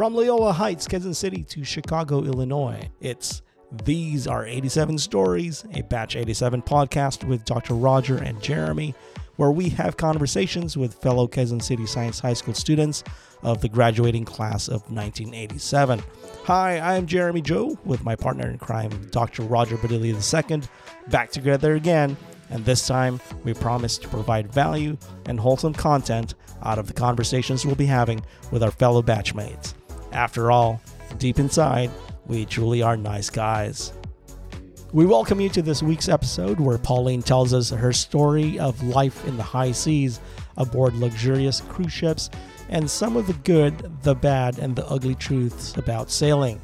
From Loyola Heights, Kansas City to Chicago, Illinois, it's These Are 87 Stories, a Batch 87 podcast with Dr. Roger and Jeremy, where we have conversations with fellow Quezon City Science High School students of the graduating class of 1987. Hi, I'm Jeremy Joe with my partner in crime, Dr. Roger Badilli II, back together again, and this time we promise to provide value and wholesome content out of the conversations we'll be having with our fellow batchmates. After all, deep inside, we truly are nice guys. We welcome you to this week's episode where Pauline tells us her story of life in the high seas aboard luxurious cruise ships and some of the good, the bad, and the ugly truths about sailing.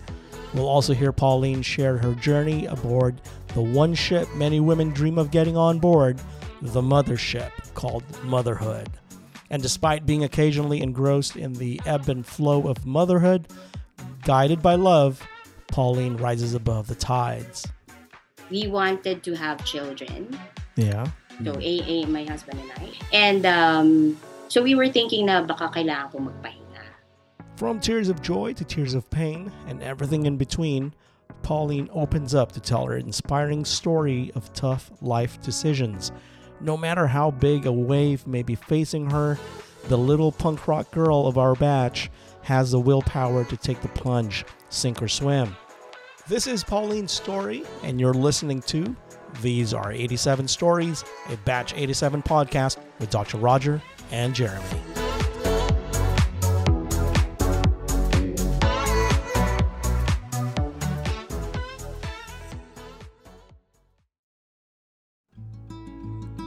We'll also hear Pauline share her journey aboard the one ship many women dream of getting on board, the mothership called Motherhood. And despite being occasionally engrossed in the ebb and flow of motherhood, guided by love, Pauline rises above the tides. We wanted to have children. Yeah. So, AA, my husband and I. And um, so we were thinking na baka kailangan ko magpahinga. From tears of joy to tears of pain and everything in between, Pauline opens up to tell her inspiring story of tough life decisions. No matter how big a wave may be facing her, the little punk rock girl of our batch has the willpower to take the plunge, sink or swim. This is Pauline's story, and you're listening to These Are 87 Stories, a Batch 87 podcast with Dr. Roger and Jeremy.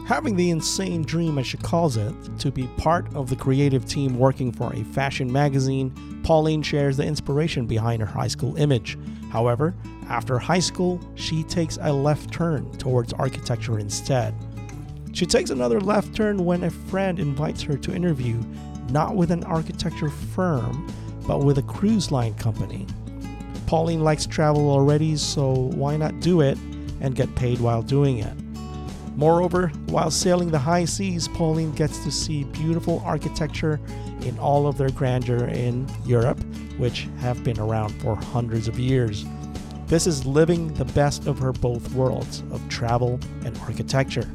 Having the insane dream, as she calls it, to be part of the creative team working for a fashion magazine, Pauline shares the inspiration behind her high school image. However, after high school, she takes a left turn towards architecture instead. She takes another left turn when a friend invites her to interview, not with an architecture firm, but with a cruise line company. Pauline likes travel already, so why not do it and get paid while doing it? Moreover, while sailing the high seas, Pauline gets to see beautiful architecture in all of their grandeur in Europe, which have been around for hundreds of years. This is living the best of her both worlds of travel and architecture.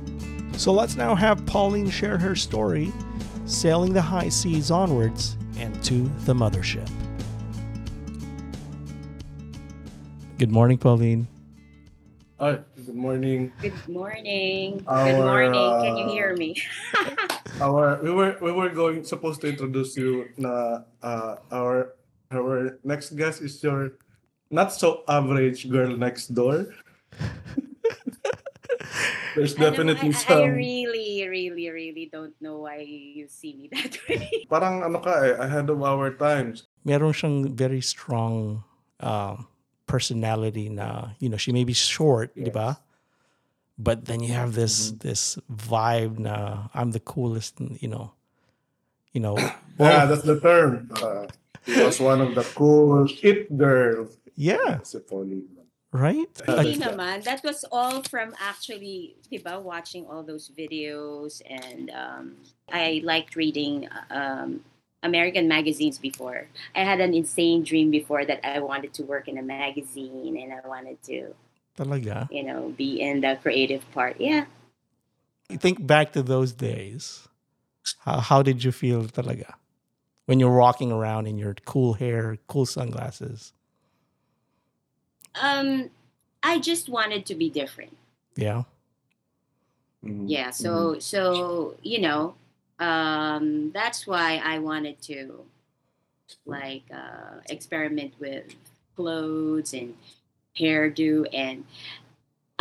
So let's now have Pauline share her story, sailing the high seas onwards and to the mothership. Good morning, Pauline. Hi, good morning. Good morning. Good Our, morning. Can you uh, hear me? Our we were we were going supposed to introduce you na uh, our our next guest is your not so average girl next door. There's mo, definitely I, I some really, really, really don't know why you see me that way. parang ano ka eh ahead of our times. meron siyang very strong uh, personality na, you know, she may be short, di ba? But then you have this this vibe na I'm the coolest, you know. You know. yeah, that's the term. Uh, she was one of the cool it girls. yeah, Si Pauline. right? Hindi Yeah. naman. That was all from actually, diba, watching all those videos and um, I liked reading um, American magazines before. I had an insane dream before that I wanted to work in a magazine and I wanted to, Talaga. you know, be in the creative part. Yeah. You think back to those days. How, how did you feel talaga? When you're walking around in your cool hair, cool sunglasses. Um, I just wanted to be different. Yeah. Mm. Yeah. So, so, you know, um, that's why I wanted to like uh, experiment with clothes and hairdo and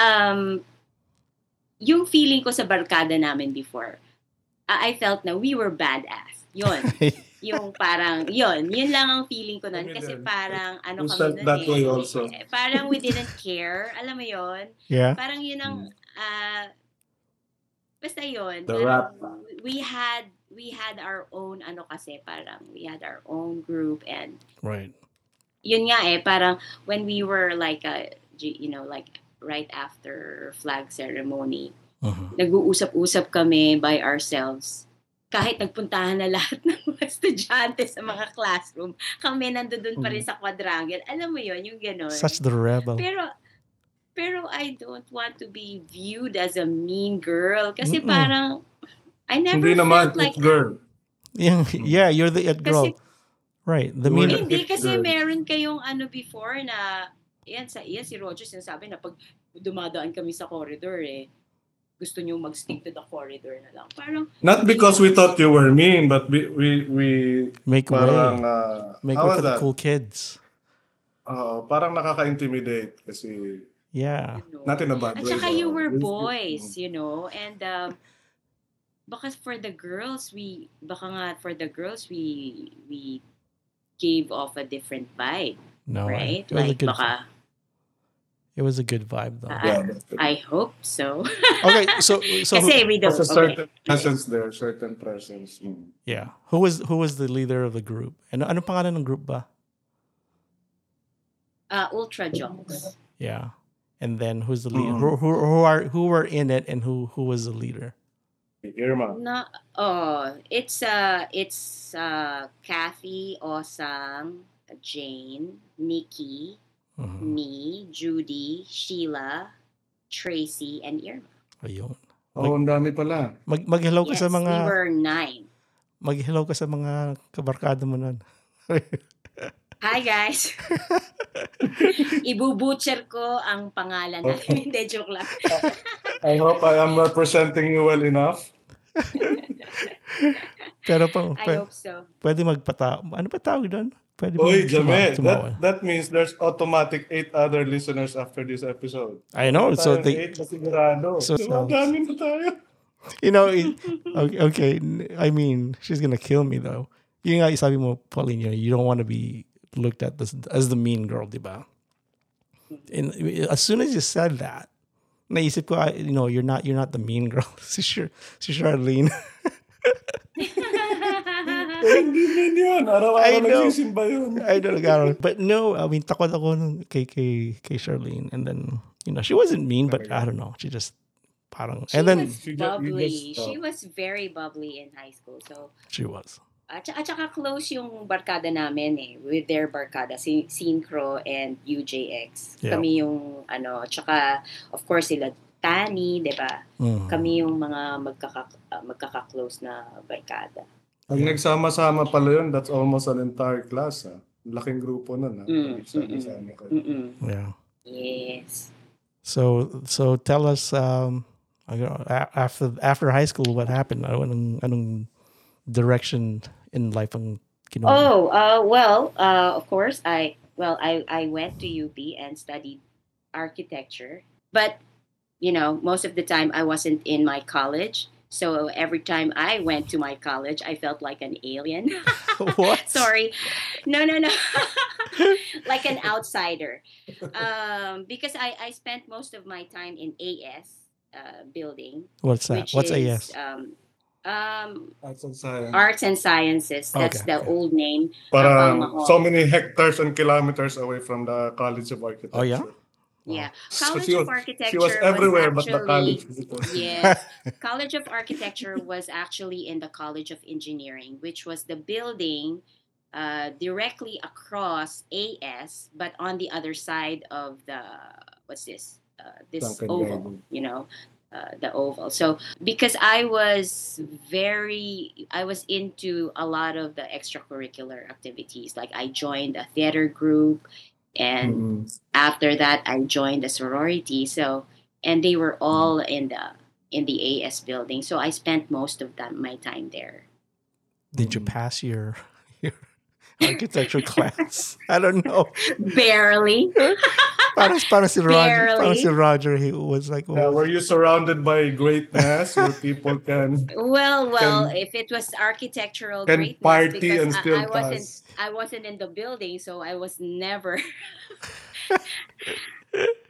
um yung feeling ko sa barkada namin before I I felt na we were badass. Yun. Yung parang yun. Yun lang ang feeling ko nun. Kasi parang ano We kami nun that eh. way also. Eh, parang we didn't care. Alam mo yun? Yeah. parang yun ang ah basta yun The rap. we had we had our own ano kasi parang we had our own group and Right. yun nga eh parang when we were like uh, g- you know like right after flag ceremony Mhm. nag-uusap-usap kami by ourselves kahit nagpuntahan na lahat ng mga estudyante sa mga classroom, kami nandoon pa rin sa quadrangle. Alam mo yon yung gano'n. Such the rebel. Pero, pero I don't want to be viewed as a mean girl. Kasi Mm-mm. parang, I never Hindi naman, felt like, it girl. Yeah, yeah, you're the it girl. kasi, right. The mean hindi kasi girl. meron kayong ano before na, yan, sa, yan si Roger sinasabi na pag dumadaan kami sa corridor eh, gusto niyo mag-stick to the corridor na lang. Parang, Not because we thought you were mean, but we we, we make parang way. uh, Make way for the that? cool kids. Uh, parang nakaka-intimidate kasi Yeah. you know. not in a bad At way. saka you were boys, you know, and um, baka for the girls, we, baka nga for the girls, we, we gave off a different vibe, No. right? It was a Like, good baka, it was a good vibe though. Ah, Yeah. I hope so. Okay, so so who, we don't, There's a okay. presence there, certain presence. Mm. yeah. Who was who was the leader of the group? Ano ano pangalan ng group ba? Uh, ultra jokes. Yeah. And then who's the leader? Mhm. Who, who who are who were in it and who who was the leader? Irma. Na, oh, it's uh, it's uh, Kathy, Osang, Jane, Nikki, Mhm. me, Judy, Sheila, Tracy, and Irma. Ayun. Oh, ang dami pala. Mag mag-hello ka Yes, sa we were nine. mag-hello ka sa mga kabarkada mo nun. Hi guys! Ibubutcher ko ang pangalan natin. Hindi, joke lang. I hope I am representing you well enough. Pero pa, I hope so. pwede magpata. Ano pa tawag doon? Pwede tuma- Jame, tumawa? that, that means there's automatic eight other listeners after this episode. I know. So they, eight na sigurado. So- So, dami na tayo. you know, it- okay, okay, I mean, she's gonna kill me though. Yung nga, sabi mo, Pauline, you don't want to be looked at as, as the mean girl, di ba? And as soon as you said that, naisip ko, I- you know, you're not, you're not the mean girl. si, Char- si Charlene. Hindi din yun. I Araw-araw know. nagsisimba yun. I don't know. But no, I mean, takot ako nung kay, kay, kay Charlene. And then, you know, she wasn't mean, but I don't know. She just, parang, She and then, was You ju- bubbly. just, uh, She was very bubbly in high school. So, she was. At, at saka close yung barkada namin eh, with their barkada, si Synchro and UJX. Yeah. Kami yung, ano, at saka, of course, sila Tani, di ba? Mm. Kami yung mga magkaka, uh, magkaka-close na barkada. Pag nagsama-sama pala yun, that's almost an entire class. Ha? Laking grupo nun. Ha? Mm, Nagsama-sama kayo. Mm-mm. Yeah. Yes. So so tell us um I don't know, a- after after high school what happened? Ano anong, anong direction in life ang kinuha? Oh, uh, well, uh, of course, I well, I I went to UP and studied architecture, but you know, most of the time I wasn't in my college. So every time I went to my college, I felt like an alien. what? Sorry, no, no, no, like an outsider, um, because I I spent most of my time in AS uh, building, What's that? What's is AS? um, um, Arts and science. arts and sciences. That's Okay, the okay. old name. Parang Mahal. so many hectares and kilometers away from the College of Architecture. Oh, yeah? Yeah, So College she of was- Architecture She was everywhere but the actually, college. Yes, College of Architecture was actually in the College of Engineering, which was the building uh, directly across AS, but on the other side of the what's this? Uh, this Duncan oval, Garden. you know. Uh, the oval. So because I was very, I was into a lot of the extracurricular activities. Like I joined a theater group, and Mm-mm. after that i joined the sorority so and they were all in the in the as building so i spent most of that my time there Did you pass your architecture class? I don't know. barely Parang, parang si Roger, parang Barely. si Roger, he was like, Yeah, oh, were you surrounded by greatness where people can well well Can- if it was architectural can greatness party and I, still I wasn't pass? i wasn't in the building so i was never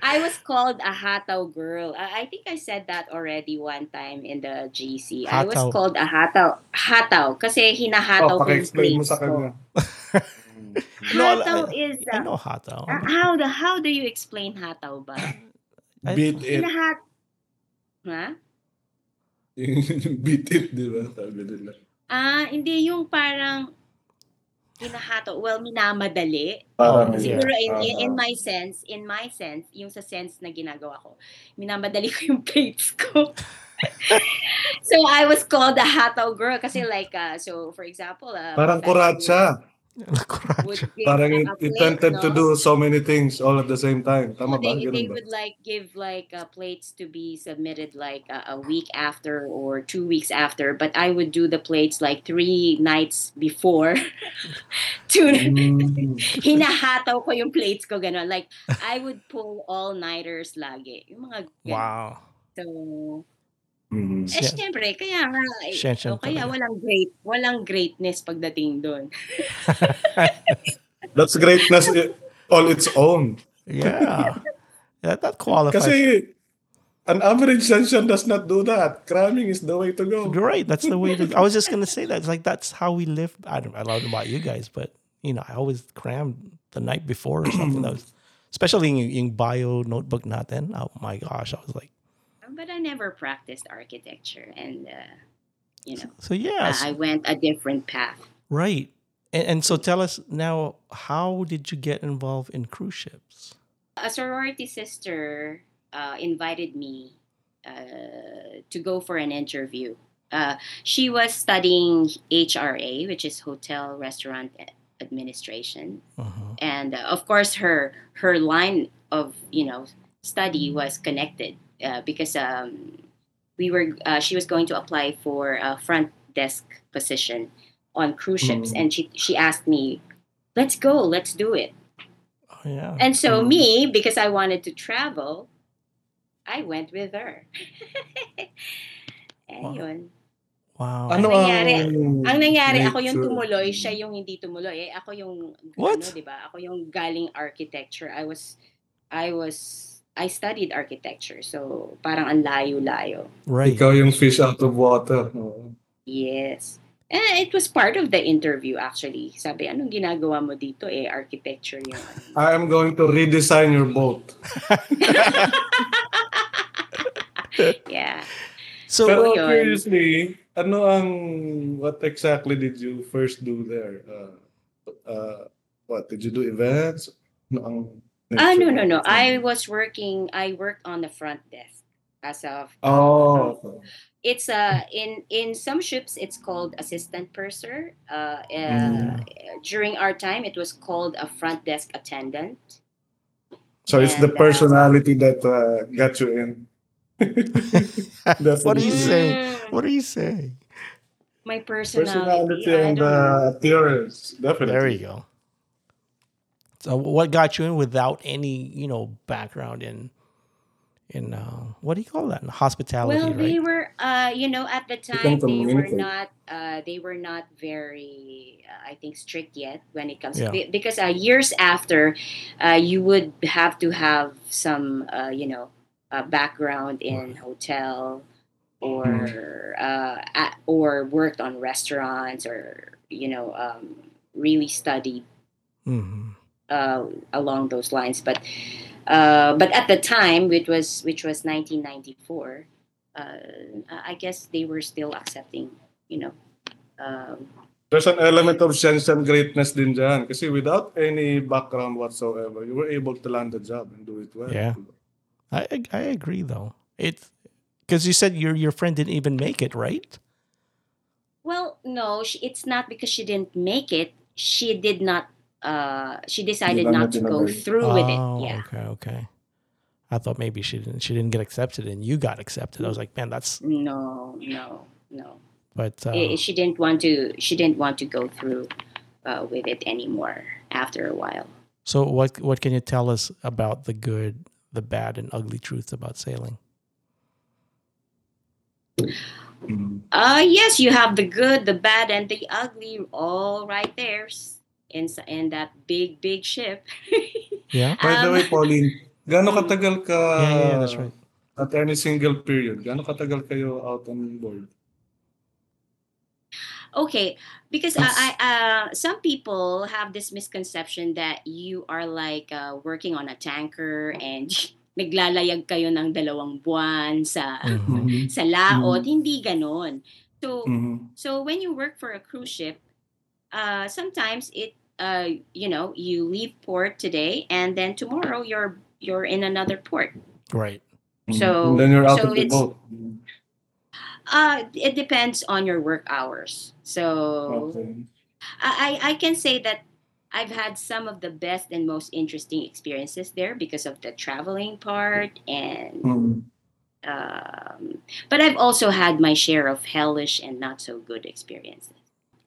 I was called a hataw girl. I, think I said that already one time in the GC. I was Hataw. called a hataw. Hataw. Kasi hinahataw Oh, ko yung paki-explain mo plates sa ko. kanya. Hataw is I uh, know hataw. Uh, how the how do you explain hataw ba? Beat it. Hinahat. Ha? Beat it, di ba? Sabi nila. Ah, hindi yung parang hinahato, well, minamadali. Parang, Oh, yeah. Siguro in, in, in Ah. my sense, in my sense, yung sa sense na ginagawa ko, minamadali ko yung plates ko. so I was called a hataw girl kasi like, uh, so for example, uh, parang kuratsa. Parang it, it tempted to do so many things all at the same time. Tama ba? they, they ba? would like give like uh, plates to be submitted like uh, a week after or two weeks after but i would do the plates like three nights before to Mm. hinahataw ko yung plates ko ganun like i would pull all nighters lagi yung mga ganun. Wow. so Mm. eh Siya- syempre kaya nga eh, Siyempre o kaya talaga. walang great walang greatness pagdating doon That's greatness i- all its own. Yeah. That, that qualifies. Kasi an average Sensation does not do that. Cramming is the way to go. Right. That's the way to. I was just gonna say that. It's like that's how we live. I don't. I don't know about you guys, but you know, I always crammed the night before or something. that was, especially in, in bio notebook. Not then. Oh my gosh, I was like, but i never practiced architecture and uh, you know so yeah, uh, i went a different path right. And, and so tell us now, how did you get involved in cruise ships? a sorority sister uh, invited me uh, to go for an interview. Uh, she was studying HRA, which is Hotel Restaurant Administration, Uh-huh. and uh, of course her her line of you know study was connected uh, because um, we were uh, she was going to apply for a front desk position on cruise ships, Mm. and she she asked me, "Let's go, let's do it." Oh, yeah. And so Mm. me, because I wanted to travel, I went with her. and Wow. yun. wow. Ano Ang nangyari- ang... Ang nangyari, ako yung nature? tumuloy, siya yung hindi tumuloy. Eh, ako yung, What? ano, di ba? Ako yung galing architecture. I was, I was, I studied architecture. So, parang ang layo-layo. right. Ikaw yung fish out of water. Yes. Eh, it was part of the interview actually. Sabi, anong ginagawa mo dito? Eh, architecture ano. I am going to redesign your boat. Yeah. So Pero yun. curiously, ano ang... What exactly did you first do there? Uh, uh, what, did you do events? Ano ang... Ah, no, no, no. I was working, I worked on the front desk as of Oh, okay. it's uh in in some ships it's called assistant purser uh, uh during our time it was called a front desk attendant So it's the And, uh, personality that uh, got you in. what are you Mm. saying? Mm, What are you saying? my personality, Personality and don't uh, appearance. Definitely. There you go. So what got you in without any, you know, background in in uh, what do you call that? In hospitality, well they right? were uh you know at the time they were not uh they were not very uh, i think strict yet when it comes Yeah. be- because uh, years after uh you would have to have some uh you know uh, background in hotel or uh at, or worked on restaurants or you know um really studied hmm uh, along those lines. But uh, but at the time, which was which was 1994, uh, I guess they were still accepting. You know, um, There's an element of sense and greatness din dyan. Kasi without any background whatsoever, you were able to land the job and do it well. Yeah. I I- I agree though. It's because you said your your friend didn't even make it, right? well, no, she, it's not because she didn't make it. She did not. Uh, she decided not not to go hurry. through with it. Oh, Yeah. okay, okay. I thought maybe she didn't she didn't get accepted and you got accepted. I was like, man, that's No, no, no. but uh, Eh, she didn't want to. She didn't want to go through uh, with it anymore after a while. so what what can you tell us about the good, the bad, and ugly truths about sailing? Uh yes, you have the good, the bad, and the ugly all right there s- in s- in that big big ship. Yeah. By the Um, way, Pauline, gaano katagal ka Yeah, yeah, yeah, that's right. at any single period? Gaano katagal kayo out on board? Okay, because I, I uh some people have this misconception that you are like uh, working on a tanker and naglalayag kayo ng dalawang buwan sa Mhm. sa laot, hindi ganon. So Mhm. so when you work for a cruise ship, uh, sometimes it uh, you know you leave port today and then tomorrow you're you're in another port. Right. So- And then you're out so of the it's- boat. Uh, it depends on your work hours. So Okay. I, I I can say that I've had some of the best and most interesting experiences there because of the traveling part and Mhm. um, but I've also had my share of hellish and not so good experiences.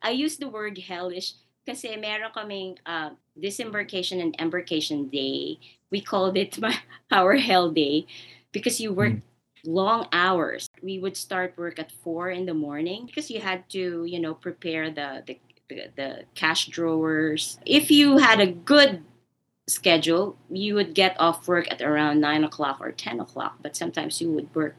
I use the word hellish kasi meron kaming uh, disembarkation and embarkation day. We called it our hell day because you work long hours. We would start work at four in the morning because you had to, you know, prepare the the, the, the cash drawers. If you had a good schedule, you would get off work at around nine o'clock or ten o'clock, but sometimes you would work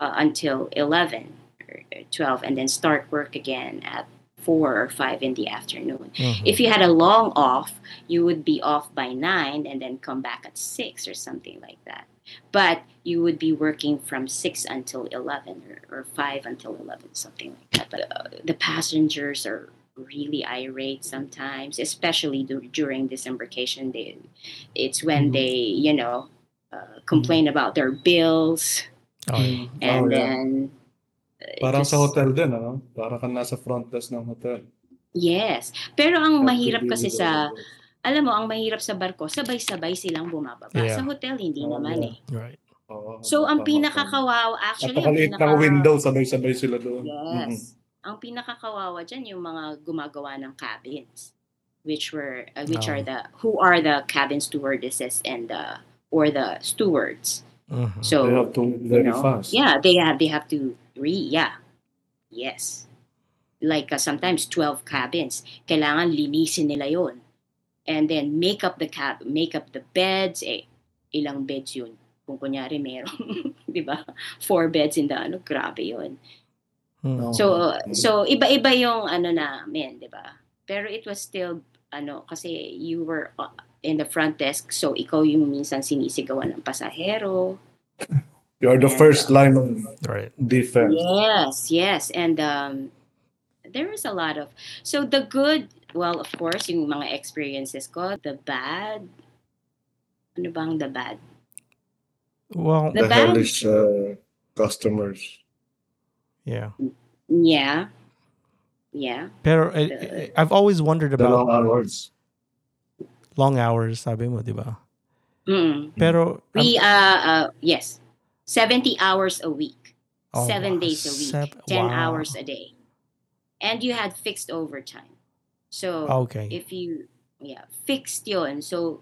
uh, until eleven or twelve, and then start work again at four or five in the afternoon. Mhm. If you had a long off, you would be off by nine and then come back at six or something like that. But you would be working from six until eleven or, or five until eleven, something like that. But uh, the passengers are really irate sometimes, especially du- during disembarkation day. It's when Mhm. they, you know, uh, complain about their bills Oh, yeah. and Oh, yeah. then. Parang sa just- hotel din, ano? Parang ka nasa front desk ng hotel. Yes. Pero ang Have to mahirap kasi sa alam mo, ang mahirap sa barko, sabay-sabay silang bumababa. Yeah. Sa hotel, hindi Oh, naman yeah. eh. Right. Oo, So, ang pinakakawawa, actually, ang pinaka... ng window, sabay-sabay sila doon. Yes. Ang pinakakawawa dyan, yung mga gumagawa ng cabins. Which were, uh, which Oh. are the, who are the cabin stewardesses and the, or the stewards. Mhm. So, They have to move you very know, fast. Yeah, they have, they have to re, yeah. Yes. Like uh, sometimes 12 cabins. Kailangan linisin nila yon And then make up the cab, make up the beds. Eh, ilang beds yun? Kung kunyari meron, di ba? Four beds in the ano, grabe yun. Mhm. So, so iba-iba yung ano namin, di ba? Pero it was still, ano, kasi you were uh, in the front desk, so ikaw yung minsan sinisigawan ng pasahero. You're the first line of Right. defense. Yes, yes. And um, there is a lot of, so the good, well, of course, yung mga experiences ko, the bad, ano bang the bad? Well, The The bad- hellish uh, customers. yeah. Yeah. Yeah. Pero eh, eh, I've always wondered The long about hours. long hours, sabi mo, di ba? Mm. Pero We, uh, uh, yes, 70 hours a week. Oh, seven wow. days a week, Sev- 10 wow. hours a day. And you had fixed overtime. So, okay. if you, yeah, fixed yun. So,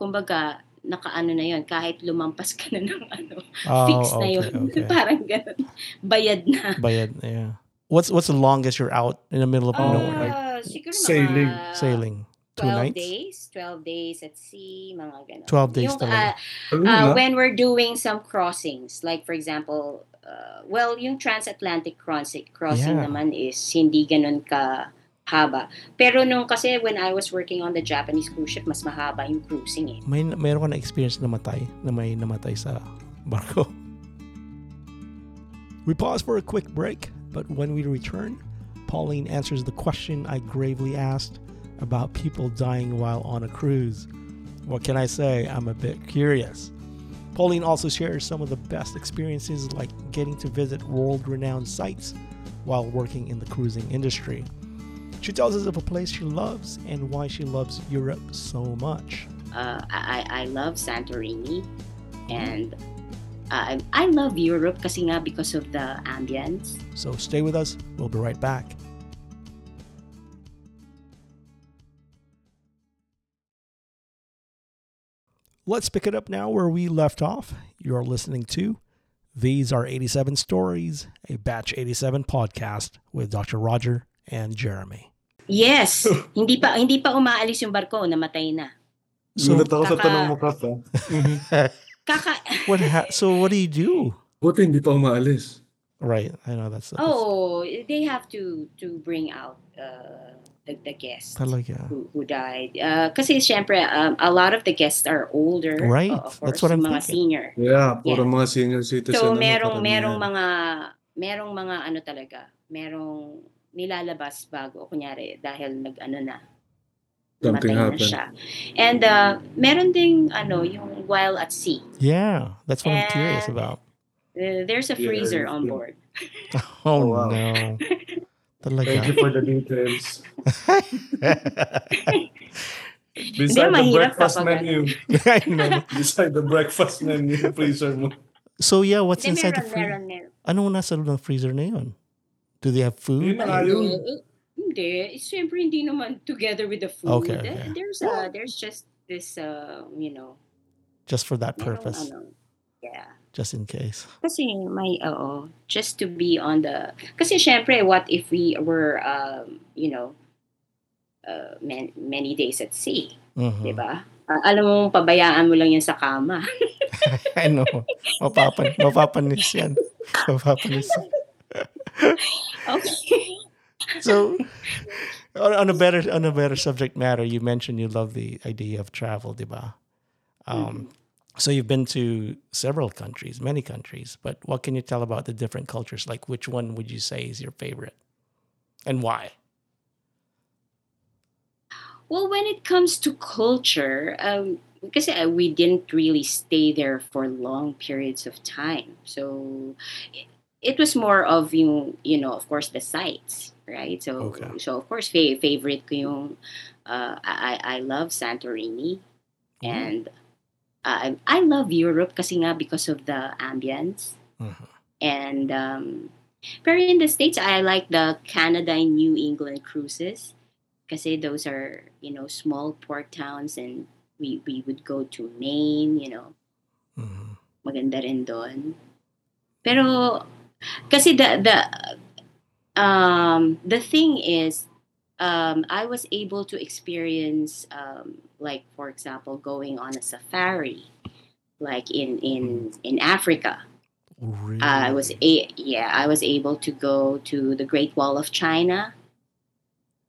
kumbaga, nakaano na yun, kahit lumampas ka na ng ano, oh, fixed na okay, yun. okay. Parang ganun. Bayad na. Bayad, yeah. What's what's the longest you're out in the middle of nowhere? Ah, siguro mga sailing. Sailing. Two 12 nights? days. 12 days at sea, mga ganun. 12 days Yung, talaga. ah, uh, when we're doing some crossings, like for example, uh, well, yung transatlantic crossing, crossing Yeah. naman is hindi ganun ka haba. Pero nung kasi when I was working on the Japanese cruise ship, mas mahaba yung cruising eh. May meron ka na experience na namatay, na may namatay sa barko. We pause for a quick break, but when we return, Pauline answers the question I gravely asked about people dying while on a cruise. What can I say? I'm a bit curious. Pauline also shares some of the best experiences like getting to visit world renowned sites while working in the cruising industry. She tells us of a place she loves and why she loves Europe so much. Uh, I, I I love Santorini and uh, I love Europe kasi nga because of the ambience. So stay with us. We'll be right back. Let's pick it up now where we left off. You're listening to These Are 87 Stories, a Batch 87 podcast with Dr. Roger and Jeremy. Yes, hindi pa hindi pa umaalis yung barko, namatay na. So, Gulat ako sa kaka- tanong mo, Kat. ah. Kaka what ha- so what do you do? Buti hindi pa umaalis. Right, I know that's, that's Oh, they have to to bring out uh, the, the guests talaga. who, who died. Uh, kasi syempre, um, a lot of the guests are older. Right. uh, of That's course, what I'm mga thinking. senior. Yeah, puro Yeah. mga senior citizen. So, ano, merong, merong mga, merong mga ano talaga, merong nilalabas bago kunyari dahil nag ano na Something na happened. siya. And uh, meron ding ano yung while at sea. Yeah, that's what I'm curious And- about. Uh, there's a freezer yeah. on board. Oh, Oh, wow. no. Thank you Talaga. for the details. Hindi, Beside the breakfast kapag menu. I know. Beside the breakfast menu, freezer mo. So yeah, what's Hindi, inside the freezer? meron, meron. Anong nasa loob ng freezer na yun? Do they have food? Yun na nga yun. Hindi, hindi. Siyempre, hindi naman together with the food. Okay, okay. Eh, There's uh, there's just this, uh, you know, Just for that merong purpose, ano, yeah. Just in case. Kasi may, oo, just to be on the, kasi syempre, what if we were, um, you know, uh, man, many days at sea, Mhm. di ba? Ah, alam mo, pabayaan mo lang yan sa kama. I know. Mapapan, mapapanis yan. Mapapanis. okay. So, on, on a better on a better subject matter, you mentioned you love the idea of travel, diba? Um, So you've been to several countries, many countries, but what can you tell about the different cultures? Like, which one would you say is your favorite, and why? Well, when it comes to culture, um, because uh, we didn't really stay there for long periods of time, so it, it was more of you, you know, of course, the sights, right? So, Okay. so of course, fa- favorite ko yung, uh, I I love Santorini, Mm-hmm. and uh, I love Europe kasi nga because of the ambience. Mhm. And um, pero in the States, I like the Canada and New England cruises. Kasi those are, you know, small port towns and we, we would go to Maine, you know, Mhm. maganda rin doon. Pero, kasi the, the, um, the thing is, um, I was able to experience, um, like, for example, going on a safari, like in, in, in Africa. Really? I was a yeah, I was able to go to the Great Wall of China.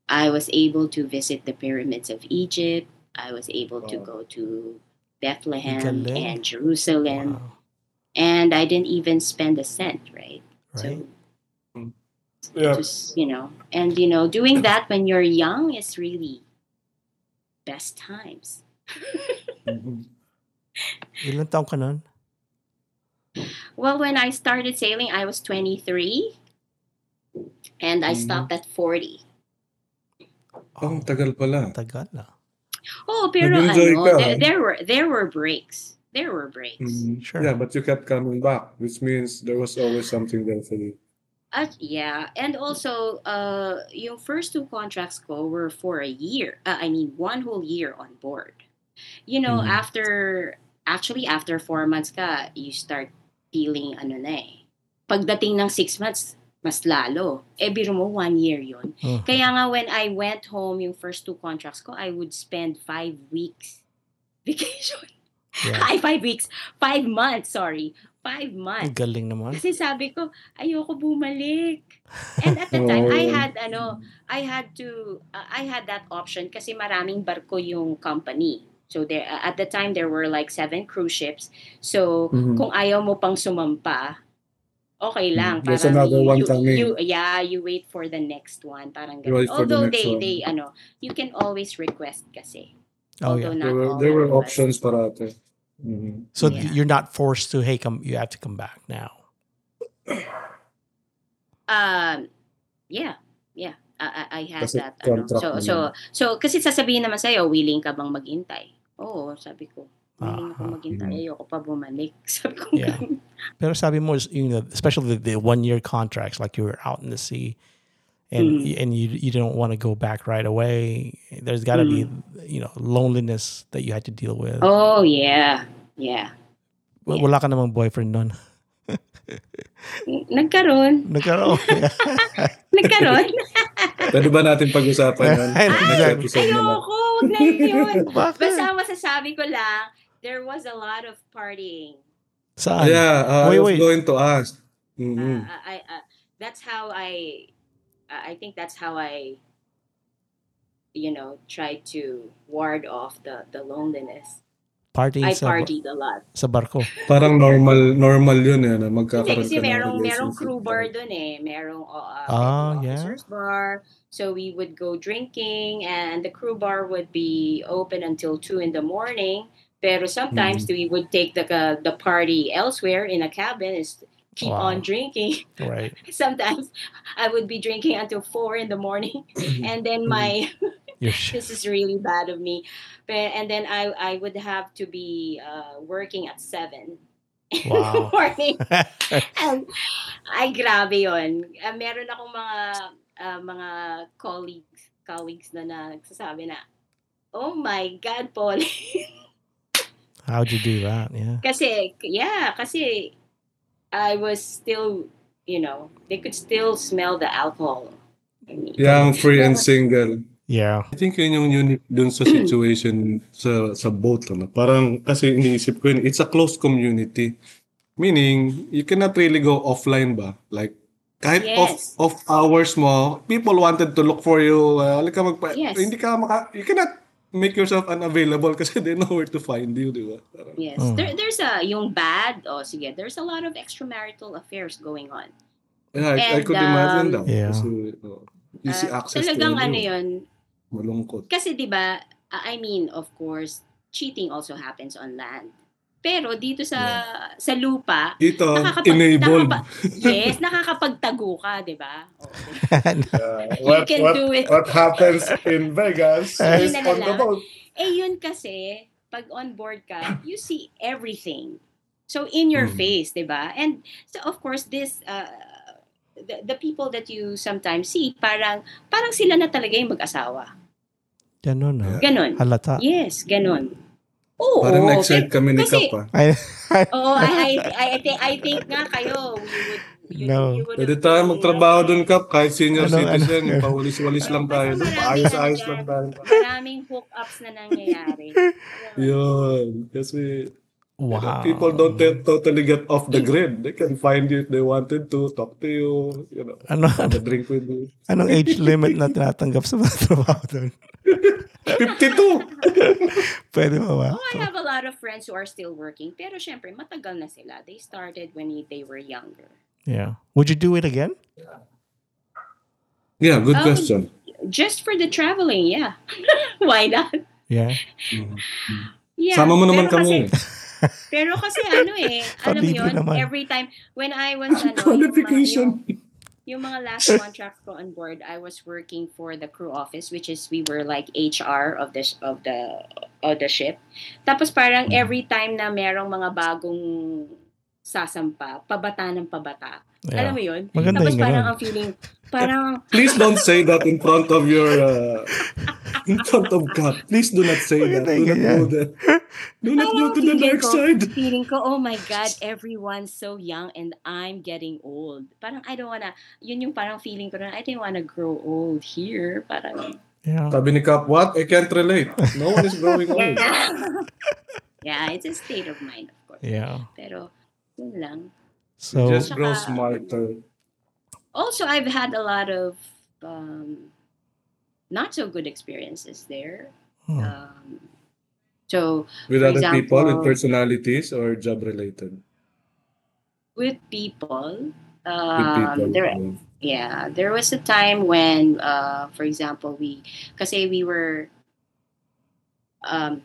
I was able to visit the pyramids of Egypt. I was able to go to Bethlehem and Jerusalem, Wow. and I didn't even spend a cent, right? Right. Mm. Yeah. Just you know, and you know, doing that when you're young is really best times. Mhm. Ilan taong ka nun? Well, when I started sailing, I was 23, and I Mhm. stopped at 40. Oh, ang tagal pala. tagal na. Oh, pero Nag-enjoy ano, there, ah. there were there were breaks. There were breaks. Mhm. Sure. Yeah, but you kept coming back, which means there was always something there for you. At, yeah, and also, uh, yung first two contracts ko were for a year. Uh, I mean, one whole year on board. You know, Mhm. after actually after four months ka, you start feeling ano na eh. Pagdating ng six months, mas lalo. Eh, biro mo, one year yon. Mhm. Kaya nga, when I went home, yung first two contracts ko, I would spend five weeks vacation. Yeah. Ay, five weeks. Five months, sorry. Five months. galing naman. Kasi sabi ko, ayoko bumalik. And at the time, I had, ano, I had to, uh, I had that option kasi maraming barko yung company. So there, uh, at the time, there were like seven cruise ships. So, Mhm. kung ayaw mo pang sumampa, okay lang. There's Parang another you, one you, coming. you- yeah, you wait for the next one. Parang ganun. for the Although next they, one. they, ano, you can always request kasi. Oh Although yeah. not There were, all there were options parate. Mhm. So Yeah. you're not forced to. Hey, come. You have to come back now. Um, yeah, yeah. I, I, I had Kasi that. Ano. So, so, so, kasi sasabihin naman sa'yo, willing ka bang maghintay? Oo, sabi ko. Willing ako Ah, maghintay. mhm. Ayoko pa bumalik. Sabi ko, Yeah. Pero sabi mo, you know, especially the, the one year contracts, like you were out in the sea, and Mhm. and you you don't want to go back right away. There's got to be you know loneliness that you had to deal with. oh, yeah. Yeah. Wa- Wala ka namang boyfriend nun. Nagkaroon. Nagkaroon. Nagkaroon. Pwede ba natin pag-usapan yan? Next Exactly. na. Ayoko. Huwag na yun. Bakit? Basta ang masasabi ko lang, there was a lot of partying. Saan? Yeah, uh, Wait, I was wait. going to ask. Uh, Mhm. I, I, that's how I, I think that's how I, you know, try to ward off the, the loneliness. Party I sa, partied a lot. sa barko. Parang normal normal yun eh, na Kasi, magkakaroon kasi ka merong, merong crew bar dun eh. Merong uh, Ah, merong yeah. officer's bar. So we would go drinking and the crew bar would be open until 2 in the morning. Pero sometimes Mm-hmm. we would take the uh, the party elsewhere in a cabin is keep Wow. on drinking. Right. Sometimes I would be drinking until 4 in the morning and then Mm-hmm. my this is really bad of me. But and then I I would have to be uh, working at 7 in the Wow. morning. And, ay, grabe yun. Uh, meron akong mga uh, mga colleagues colleagues na nagsasabi na, Oh my God, Paul. How'd you do that? Yeah. kasi, yeah, kasi I was still, you know, they could still smell the alcohol. in me. Young, free, and single. Yeah. I think yun yung unique dun sa situation sa sa boat. Ano? Parang kasi iniisip ko yun, it's a closed community. Meaning, you cannot really go offline ba? Like, kahit Yes. off, off hours mo, people wanted to look for you. Uh, ka magpa- Yes. Hindi ka maka, you cannot make yourself unavailable kasi they know where to find you, di ba? Parang, Yes. Mm. There, there's a, yung bad, oh, sige, there's a lot of extramarital affairs going on. yeah, I, I And, could imagine um, that. Yeah. Kasi, oh, easy Uh, access talagang to ano yun, Malungkot. kasi 'di ba I mean of course cheating also happens on land pero dito sa sa lupa Dito, nakakapag- enabled. nakakapa- yes nakakapagtago ka 'di ba. Uh, You what, can what, do it. what happens in Vegas is on the boat. eh yun kasi pag on board ka you see everything so in your Mm. face 'di ba and so of course this uh, the, the people that you sometimes see parang parang sila na talaga yung mag-asawa Ganun na. ganon Halata. yes ganon Oo. Parang na-excite kami ni kasi- Kap ah. I, Oo, I, I, I, think, I think nga kayo, you would, you, No. you Pwede tayo magtrabaho doon, Kap, kahit senior Ano, citizen, ano? paulis-walis lang tayo. Paayos-ayos ano lang tayo. Maraming hookups na nangyayari. Yun. Kasi wow. people don't te- totally get off the grid. They can find you if they wanted to, talk to you, you know, Ano, have a drink with you. anong age limit na tinatanggap sa mga trabaho doon? 52! Pwede ba ba? Oh, I have a lot of friends who are still working. Pero syempre, matagal na sila. They started when they were younger. Yeah. Would you do it again? Yeah, good Um, question. Just for the traveling, yeah. Why not? Yeah. Yeah. Sama mo naman kami. Kasi, pero kasi ano eh, alam mo yun, naman. every time, when I was, ano, yung mga, Qualification. yung, yung mga last contracts ko on board, I was working for the crew office, which is we were like HR of the of the of the ship. Tapos parang every time na merong mga bagong sasampa, pabata ng pabata. yeah. Alam mo yun? Maganda Tapos yung parang ganun. ang feeling, parang, Please don't say that in front of your, uh, in front of Kap. Please do not say that. Do not go there. Do not go to the dark ko- side. feeling ko, oh my God, everyone's so young and I'm getting old. Parang I don't wanna, yun yung parang feeling ko na, I didn't wanna grow old here. Parang, Yeah. Sabi ni Kap, what? I can't relate. No one is growing old. yeah, it's a state of mind, of course. Yeah. Pero, yun lang. So, Just grow smarter. Also, I've had a lot of um, not so good experiences there. hmm. Um, so, With other people, with personalities, or job related? with people, With um, people. there, Yeah, there was a time when, uh, for example, we, kasi we were, um,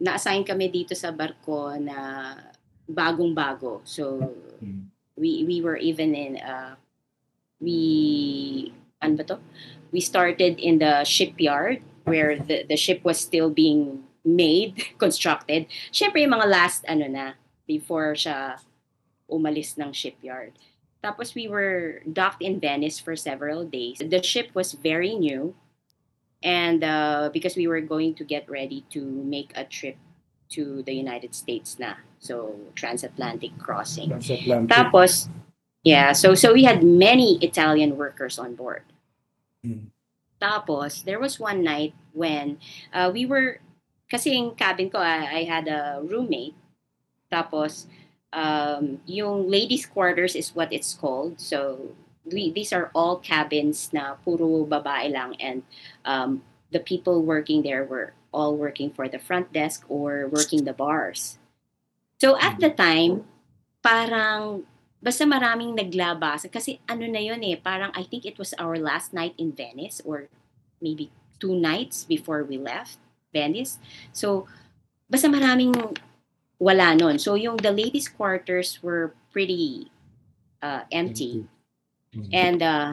na-assign kami dito sa barko na bagong-bago. So, Hmm. we we were even in, uh, we, ano ba to? We started in the shipyard where the, the ship was still being made, constructed. Siyempre, yung mga last, ano na, before siya umalis ng shipyard. Tapos we were docked in Venice for several days. The ship was very new. And uh, because we were going to get ready to make a trip to the United States na. So, transatlantic crossing. Transatlantic. Tapos, yeah, so so we had many Italian workers on board. Hmm. Tapos, there was one night when uh, we were, kasi yung cabin ko, I, I had a roommate. Tapos, um, yung ladies' quarters is what it's called. So, we, these are all cabins na puro babae lang and um, the people working there were all working for the front desk or working the bars. So at the time, parang basta maraming naglabas kasi ano na yun eh, parang I think it was our last night in Venice or maybe two nights before we left Venice. So basta maraming wala nun. So yung the ladies quarters were pretty uh, empty. Mhm. And uh,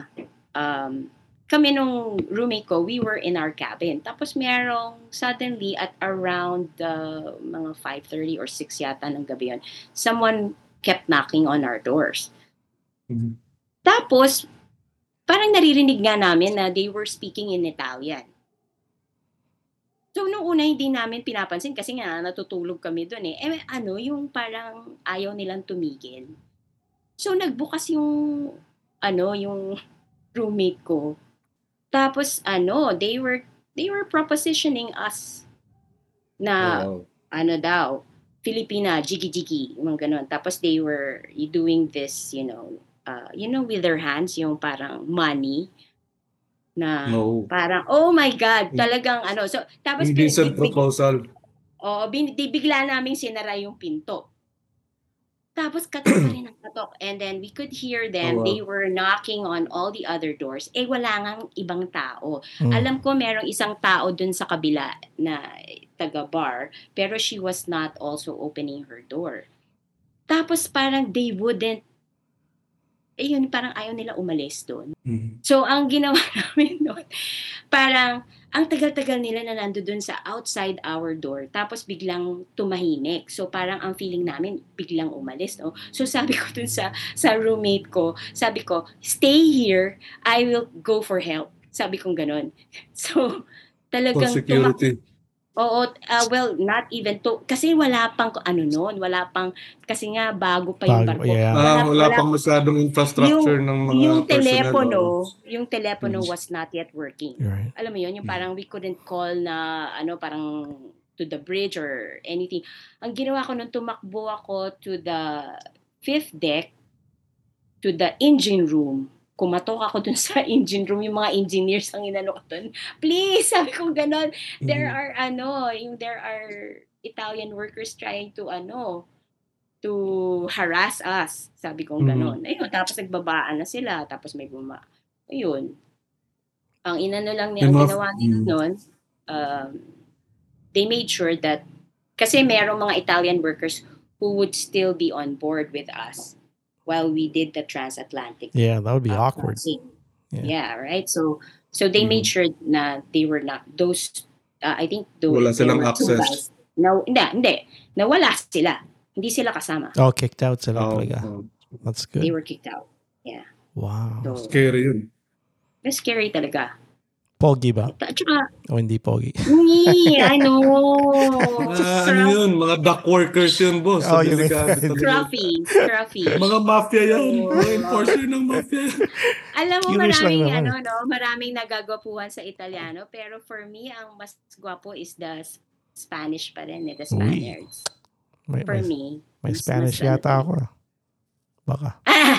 um, kami nung roommate ko, we were in our cabin. Tapos merong suddenly at around uh, mga 5.30 or 6 yata ng gabi yun, someone kept knocking on our doors. Mhm. Tapos, parang naririnig nga namin na they were speaking in Italian. So, nung una, hindi namin pinapansin kasi nga natutulog kami doon eh. Eh, ano, yung parang ayaw nilang tumigil. So, nagbukas yung, ano, yung roommate ko. Tapos, ano, they were, they were propositioning us na, Wow. ano daw, Filipina, jiggy-jiggy, mga ganun. Tapos they were doing this, you know, uh, you know, with their hands, yung parang money na No. parang, oh my God, talagang ano. So, tapos, Indecent proposal. Oo, bin, di bigla namin sinara yung pinto. Tapos katok pa rin ang katok. And then we could hear them. Oh, wow. They were knocking on all the other doors. Eh, wala ngang ibang tao. Mm. Alam ko merong isang tao dun sa kabila na taga-bar, pero she was not also opening her door. Tapos parang they wouldn't, eh yun, parang ayaw nila umalis doon. Mhm. So, ang ginawa namin doon, parang, ang tagal-tagal nila na nando sa outside our door, tapos biglang tumahimik. So, parang ang feeling namin, biglang umalis, no? So, sabi ko dun sa, sa roommate ko, sabi ko, stay here, I will go for help. Sabi kong ganun. So, For talagang tumak- security. Oo, uh, well, not even to, kasi wala pang, ano noon, wala pang, kasi nga, bago pa yung barko. yeah. Ah, wala pang masyadong infrastructure ng mga yung telepono, oh. yung telepono Mm. was not yet working. Right. Alam mo yun, yung parang we couldn't call na ano parang to the bridge or anything. Ang ginawa ko nung tumakbo ako to the fifth deck to the engine room. Kumatok ako dun sa engine room, yung mga engineers ang inano ko dun. Please, sabi ko ganon. There Mhm. are ano, yung there are Italian workers trying to ano, to harass us. Sabi ko Mhm. ganon. Ayun, tapos nagbabaan na sila, tapos may buma. Ayun. Ang inano lang niya, ang ginawa nila Mm. nun, um, they made sure that, kasi merong mga Italian workers who would still be on board with us while we did the transatlantic Yeah, that would be uh, awkward. Yeah. Yeah. right? So so they made sure na they were not those uh, I think those Wala silang access. guys. No, hindi, hindi. Nawala sila. Hindi sila kasama. Oh, kicked out sila Oh, talaga. oh. That's They good. were kicked out. Wow. So, Scary yun. it's scary talaga. Pogi ba? At saka, O hindi pogi? nee, I know. Ah, ano yun? Mga dock workers yun, boss. Oh, yun. Scruffy. Scruffy. Mga mafia yan. Mga enforcer ng mafia. Alam mo, Curious maraming, ano, no, maraming nagagwapuhan sa Italiano. Pero for me, ang mas gwapo is the Spanish pa rin, eh, the Spaniards. May, For may, me. may Spanish mas ano yata ako. ah. Baka. Ah!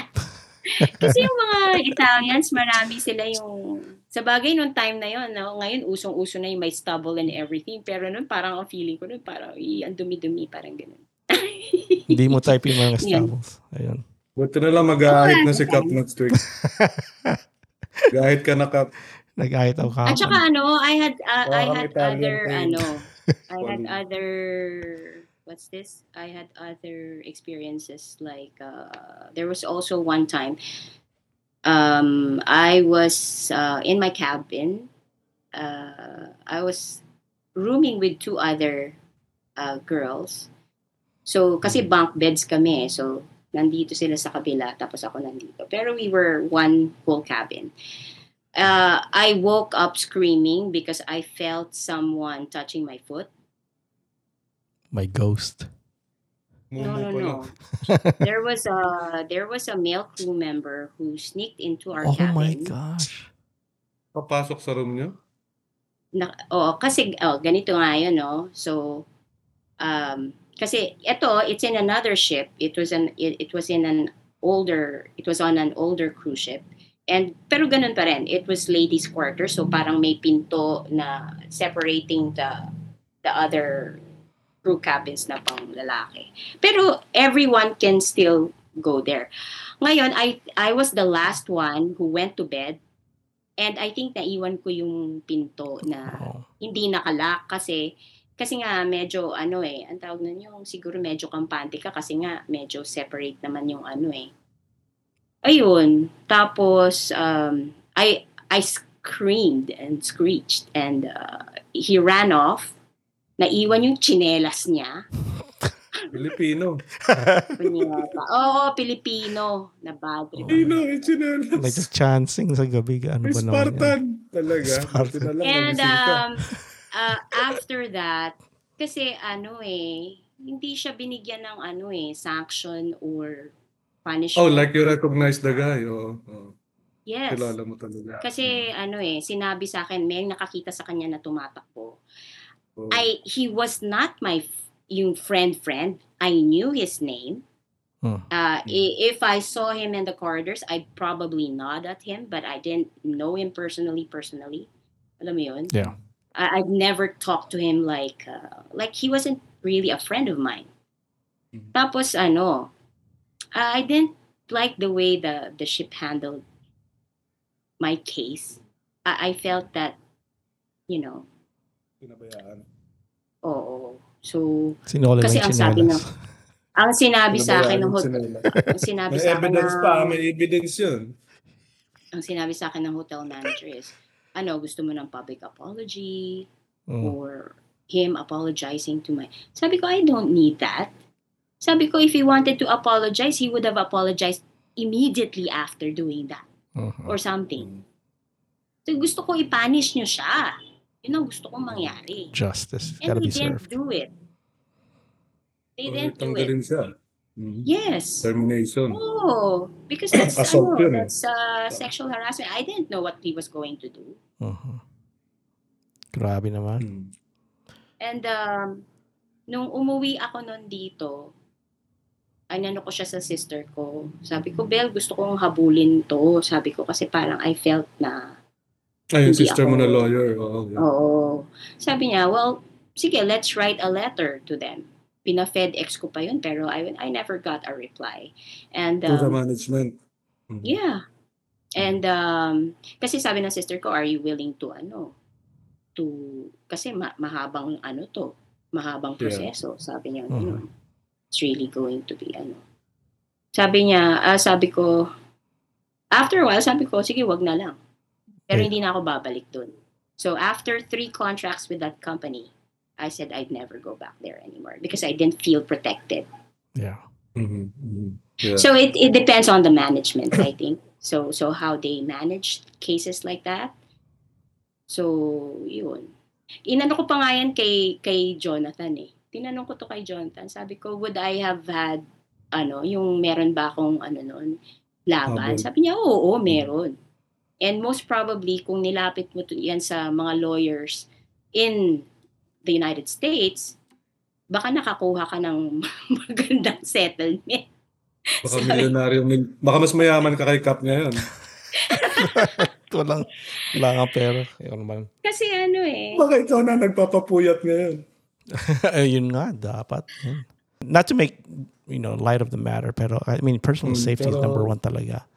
Kasi yung mga Italians, marami sila yung... Sa bagay, nung time na yon no? ngayon usong-uso na yung may stubble and everything. Pero nun parang ang feeling ko nun, parang "Ih, ang dumi-dumi, parang ganun. Hindi mo type yung mga staples. Ayun. Buti na lang mag-aahit na si Cap next week. Gahit ka na Cap. Nag-ahit ako At saka ano, I had uh, I had Italian other thing. ano, I had other what's this? I had other experiences like uh, there was also one time um, I was uh, in my cabin. Uh, I was rooming with two other uh, girls. So kasi bunk beds kami, eh. so nandito sila sa kabila tapos ako nandito. Pero we were one whole cabin uh, I woke up screaming because I felt someone touching my foot. My ghost. No, no, no. there was a there was a male crew member who sneaked into our Oh cabin. my gosh. Papasok sa room niyo? Na, oo, kasi oh, ganito nga yun, no? So um kasi ito it's in another ship. It was an it, it was in an older it was on an older cruise ship And pero ganun pa rin. It was ladies quarter so parang may pinto na separating the the other crew cabins na pang lalaki. Pero everyone can still go there. Ngayon, I I was the last one who went to bed and I think naiwan ko yung pinto na hindi nakalock kasi kasi nga medyo ano eh, ang tawag nun yung siguro medyo kampante ka kasi nga medyo separate naman yung ano eh. Ayun, tapos um, I I screamed and screeched and uh, he ran off. Naiwan yung tsinelas niya. Filipino. Punyeta. Oo, Pilipino na bad trip. Filipino, it's like just chancing sa gabi. Ano ba naman yan? Spartan. Talaga. Spartan. And um, uh, after that, kasi ano eh, hindi siya binigyan ng ano eh, sanction or punishment. Oh, like you recognize the guy. Oh, oh. Yes. Kilala mo talaga. Kasi ano eh, sinabi sa akin, may nakakita sa kanya na tumatakbo. I, he was not my, f- yung friend-friend. I knew his name. Hmm. Uh, if I saw him in the corridors, I'd probably nod at him, but I didn't know him personally, personally. Alam mo yun? Yeah. I, I'd never talked to him like, uh, like he wasn't really a friend of mine. Mhm. Tapos ano, I didn't like the way the, the ship handled my case. I, I felt that, you know, Pinabayaan. oo. So, Sinole Kasi ang sabi chinelas. ang sinabi sa akin ng hotel, ang sinabi May sa akin evidence ng, pa. May evidence yun. ang sinabi sa akin ng hotel manager is, ano, gusto mo ng public apology Mm. or him apologizing to my... Sabi ko, I don't need that. Sabi ko, if he wanted to apologize, he would have apologized immediately after doing that Mhm. or something. So gusto ko i-punish nyo siya. Yun ang gusto kong mangyari. Justice. And Gotta they be didn't served. do it. They didn't do it. siya. Mhm. Yes. Termination. Oh, because that's Assault ano, yun eh. that's uh, sexual harassment. I didn't know what he was going to do. Mhm. Grabe naman. Hmm. And um, nung umuwi ako nun dito, anano ko siya sa sister ko. Sabi ko, Bel, gusto kong habulin to. Sabi ko kasi parang I felt na, Ay, yung sister mo ako- na lawyer. Oo. yeah. oo. Sabi niya, well, sige, let's write a letter to them. Pina-FedEx ko pa yun, pero I, I never got a reply. And To the um, management. Mhm. Yeah. And um kasi sabi ng sister ko, are you willing to ano to kasi ma- mahabang ano to, mahabang Yeah. proseso, sabi niya Mhm. ganun. It's really going to be ano. Sabi niya, ah, sabi ko after a while sabi ko, sige, wag na lang. Pero Yeah. hindi na ako babalik dun. So after three contracts with that company, I said I'd never go back there anymore because I didn't feel protected. Yeah. Mhm. Mhm. Yeah. So it, it depends on the management, I think. So so how they manage cases like that. So yun. Inano ko pa nga yan kay kay Jonathan eh. Tinanong ko to kay Jonathan. Sabi ko, would I have had ano, yung meron ba akong ano noon laban? Sabi niya, oo, oo, meron. And most probably kung nilapit mo to yan sa mga lawyers in the United States, baka nakakuha ka ng magandang settlement. Baka milyonaryo. mil- Baka mas mayaman ka kay Cap ngayon. Walang, wala nga pera. Ayun naman. Kasi ano eh. Baka ikaw na nagpapapuyat ngayon. Ayun nga, dapat. Yun. Not to make, you know, light of the matter, pero I mean, personal Mm, safety is pero- number one talaga.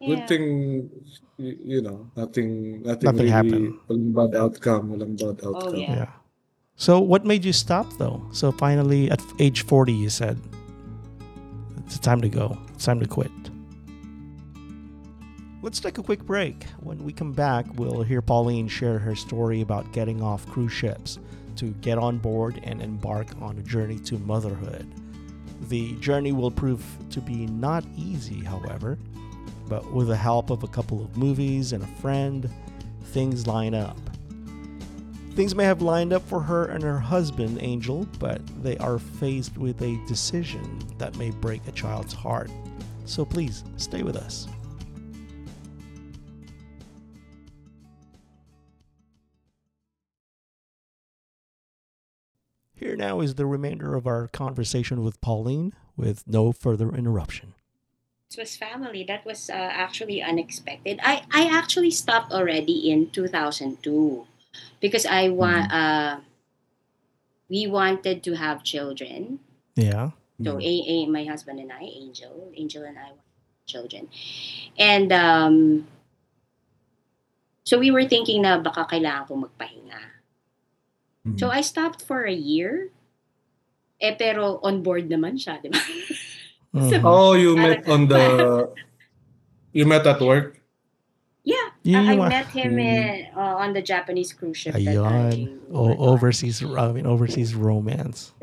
Yeah. Good thing, you know, nothing, nothing, Nothing really, happened. walang bad outcome, walang bad Oh, outcome. yeah. Yeah. So what made you stop though? So finally at age 40 you said it's time to go. It's time to quit. Let's take a quick break. When we come back, we'll hear Pauline share her story about getting off cruise ships to get on board and embark on a journey to motherhood. The journey will prove to be not easy, however, but with the help of a couple of movies and a friend, things line up. Things may have lined up for her and her husband, Angel, but they are faced with a decision that may break a child's heart. So please stay with us. Here now is the remainder of our conversation with Pauline with no further interruption. Was family. That was uh, actually unexpected. I, I actually stopped already in 2002 because I want uh we wanted to have children. Yeah. So a, a, my husband and I, Angel, Angel and I want children. And um so we were thinking na baka kailangan ko magpahinga. Mhm. So I stopped for a year. Eh pero on board naman siya, di ba? Mhm. Oh, you met on the you met at work? Yeah, Yun I, I met him in, uh, on the Japanese cruise ship. that Ayun. I O, went on. overseas, I mean, overseas romance.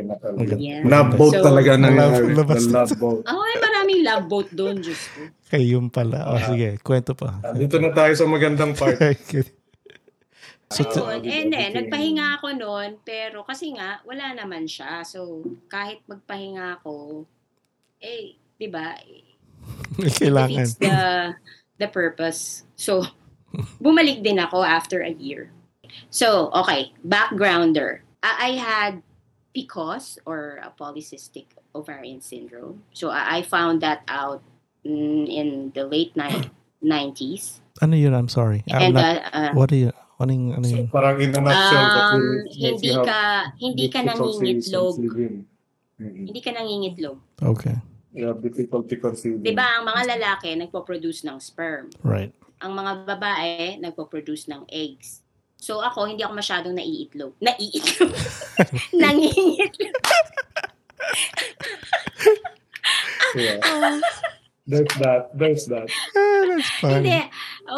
Yeah. Love boat So- talaga na Love- love- love boat. Oh, ay, maraming love boat doon, Diyos ko. Kayo pala. O, Ah. sige. Kwento pa. Dito na tayo sa magandang part. so, So, t- and then, nagpahinga ako noon, pero kasi nga, wala naman siya. So, kahit magpahinga ako, eh, di ba, kailangan. defeats the, the purpose. So, bumalik din ako after a year. So, okay, backgrounder. I, I had PCOS or a polycystic ovarian syndrome. So, I, I found that out mm, in the late ni- 90s. Ano yun? I'm sorry. I'm And, not, uh, uh, what are you? Ano yung, ano So, yun? parang in a nutshell, um, hindi ka, hindi ka nangingitlog. Hindi ka nangingitlog. Okay. You have difficulty conceiving. Di ba, ang mga lalaki nagpo-produce ng sperm. Right. Ang mga babae nagpo-produce ng eggs. So ako, hindi ako masyadong naiitlog. Naiitlog. Nangingitlog. Yeah. There's that. There's that. Ah, that's Hindi. fine.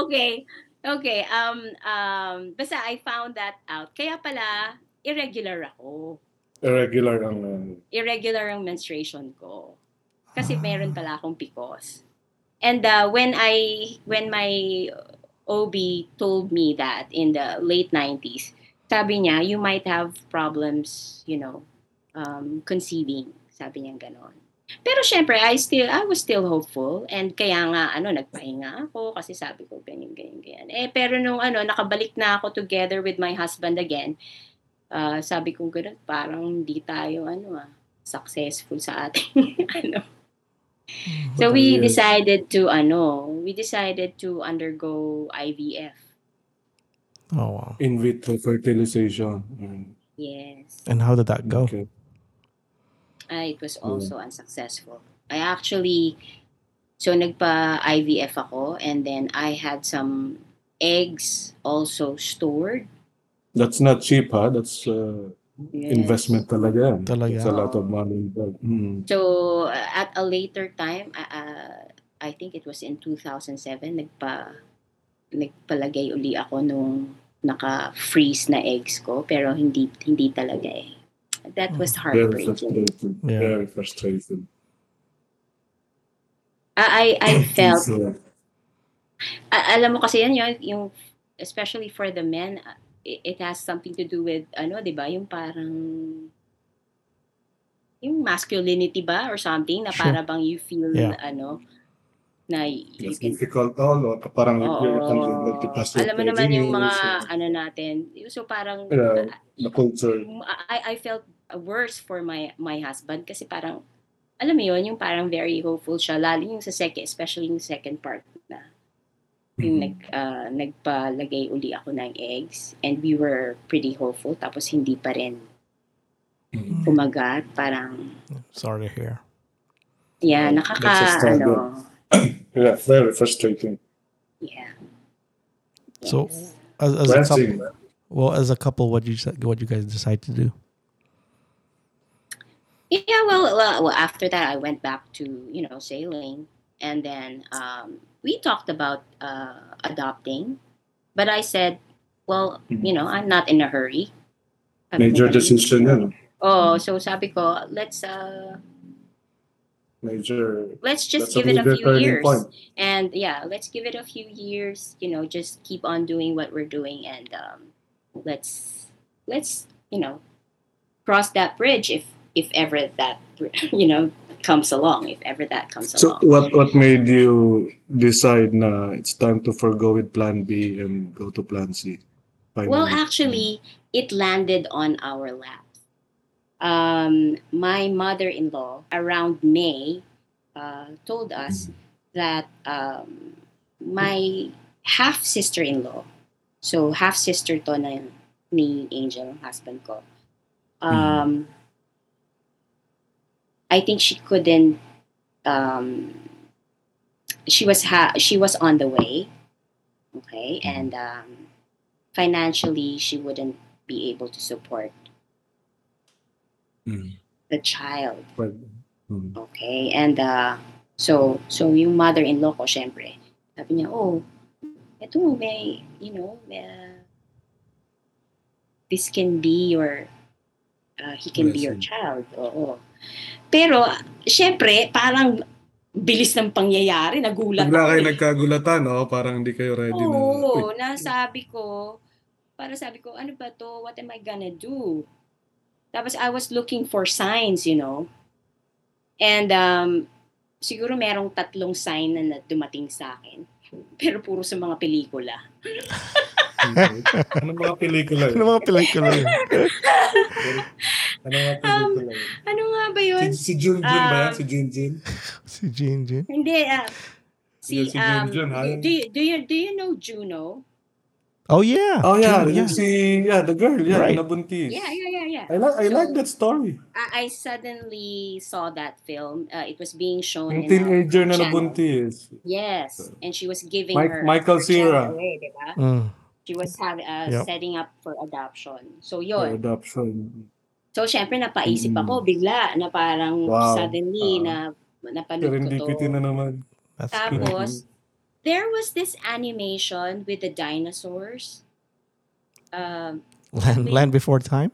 Okay. Okay. Um, um, basta I found that out. Kaya pala, irregular ako. Irregular ang uh, irregular ang menstruation ko. Kasi meron pala akong PCOS. And uh, when I when my OB told me that in the late 90s, sabi niya, you might have problems, you know, um, conceiving. Sabi niya ganon. Pero syempre, I still, I was still hopeful. And kaya nga, ano, nagpahinga ako kasi sabi ko, ganyan, ganyan, ganyan. Eh, pero nung ano, nakabalik na ako together with my husband again, ah, sabi ko gano'n, parang hindi tayo, ano ah, successful sa ating, ano. So we Yes. decided to, ano, we decided to undergo IVF. Oh, wow. in vitro fertilization. Mm. Yes. And how did that go? Okay. Ah, it was also unsuccessful. I actually, so nagpa-IVF ako and then I had some eggs also stored. That's not cheap, huh? That's uh, Yes. investment talaga. Talaga. It's a lot of money involved. Mm. So uh, at a later time, uh, uh, I think it was in 2007, nagpa nagpalagay uli ako nung naka-freeze na eggs ko pero hindi hindi talaga eh. That was Very heartbreaking. frustrating. Yeah. Very frustrating. I I, I felt A- alam mo kasi yan yun, yung especially for the men, uh, it, it has something to do with ano, 'di ba? Yung parang yung masculinity ba or something na para bang you feel Yeah. ano na you it's can difficult all. No? Parang Oo. you're under the capacity alam mo naman yung mga uh, ano natin. So parang Yeah. the culture. I, I felt worse for my my husband kasi parang alam mo yun, yung parang very hopeful siya lalo yung sa second, especially yung second part na yung Mhm. nag ah, nagpalagay uli ako ng eggs and we were pretty hopeful tapos hindi pa rin Mhm. kumagat parang Sorry to hear. yeah nakaka ano Yeah, very frustrating. yeah So, Yes. as, as a Blessing. couple, well, as a couple, what you what you guys decide to do? Yeah, well, well, well, after that, I went back to you know sailing, and then um, we talked about uh, adopting, but I said, well, you know, I'm not in a hurry. Sabi Major decision yan. Oh, so sabi ko, let's uh, Major. let's just give it a few years, point. and yeah, let's give it a few years. You know, just keep on doing what we're doing, and um, let's let's you know cross that bridge if if ever that you know comes along, if ever that comes So along. So what what made you decide na it's time to forgo with plan B and go to plan C? Well, actually, it landed on our lap. Um, my mother-in-law, around May, uh, told us, that um, my half sister-in-law, so half sister to na ni Angel, husband ko. Um, I think she couldn't. Um, she was ha- she was on the way, okay, and um, financially she wouldn't be able to support Mm. the child. Well, mm. Okay, and uh, so so yung mother-in-law ko, syempre, sabi niya, oh, eto may, you know, may, uh, this can be your, uh, he can be your child. Oo. Pero, syempre, parang bilis ng pangyayari, nagulat Bigla ako kayo eh. nagkagulatan, no? Parang hindi kayo ready na. Oo, nasabi ko, para sabi ko, ano ba to? What am I gonna do? Tapos I was looking for signs, you know. And um, siguro merong tatlong sign na dumating sa akin. Pero puro sa mga pelikula. ano mga pelikula Ano mga pelikula? Ano mga Um? Ano nga ba yun? Si, si Junjun ba um, Si Junjun? si Jin Jin. Hindi, ah. si, si um, Junjun, ha? do, you, do, you, do you know Juno? Oh yeah. Oh yeah, Jin, yung si, yeah, the girl, yeah, Right. nabuntis. Yeah, yeah, yeah, yeah. I like, I So- like that story. I, I suddenly saw that film. Uh, it was being shown Yung in teenager na nabuntis. Yes, and she was giving Mike- her Michael Cera. away, diba? Mm. She was having uh, Yep. setting up for adoption. So For yun. adoption. So syempre napaisip Mm. ako bigla na parang Wow. suddenly Ah. na napanood ko to. na naman. That's. Tapos there was this animation with the dinosaurs. Um, Land, Land Before Time?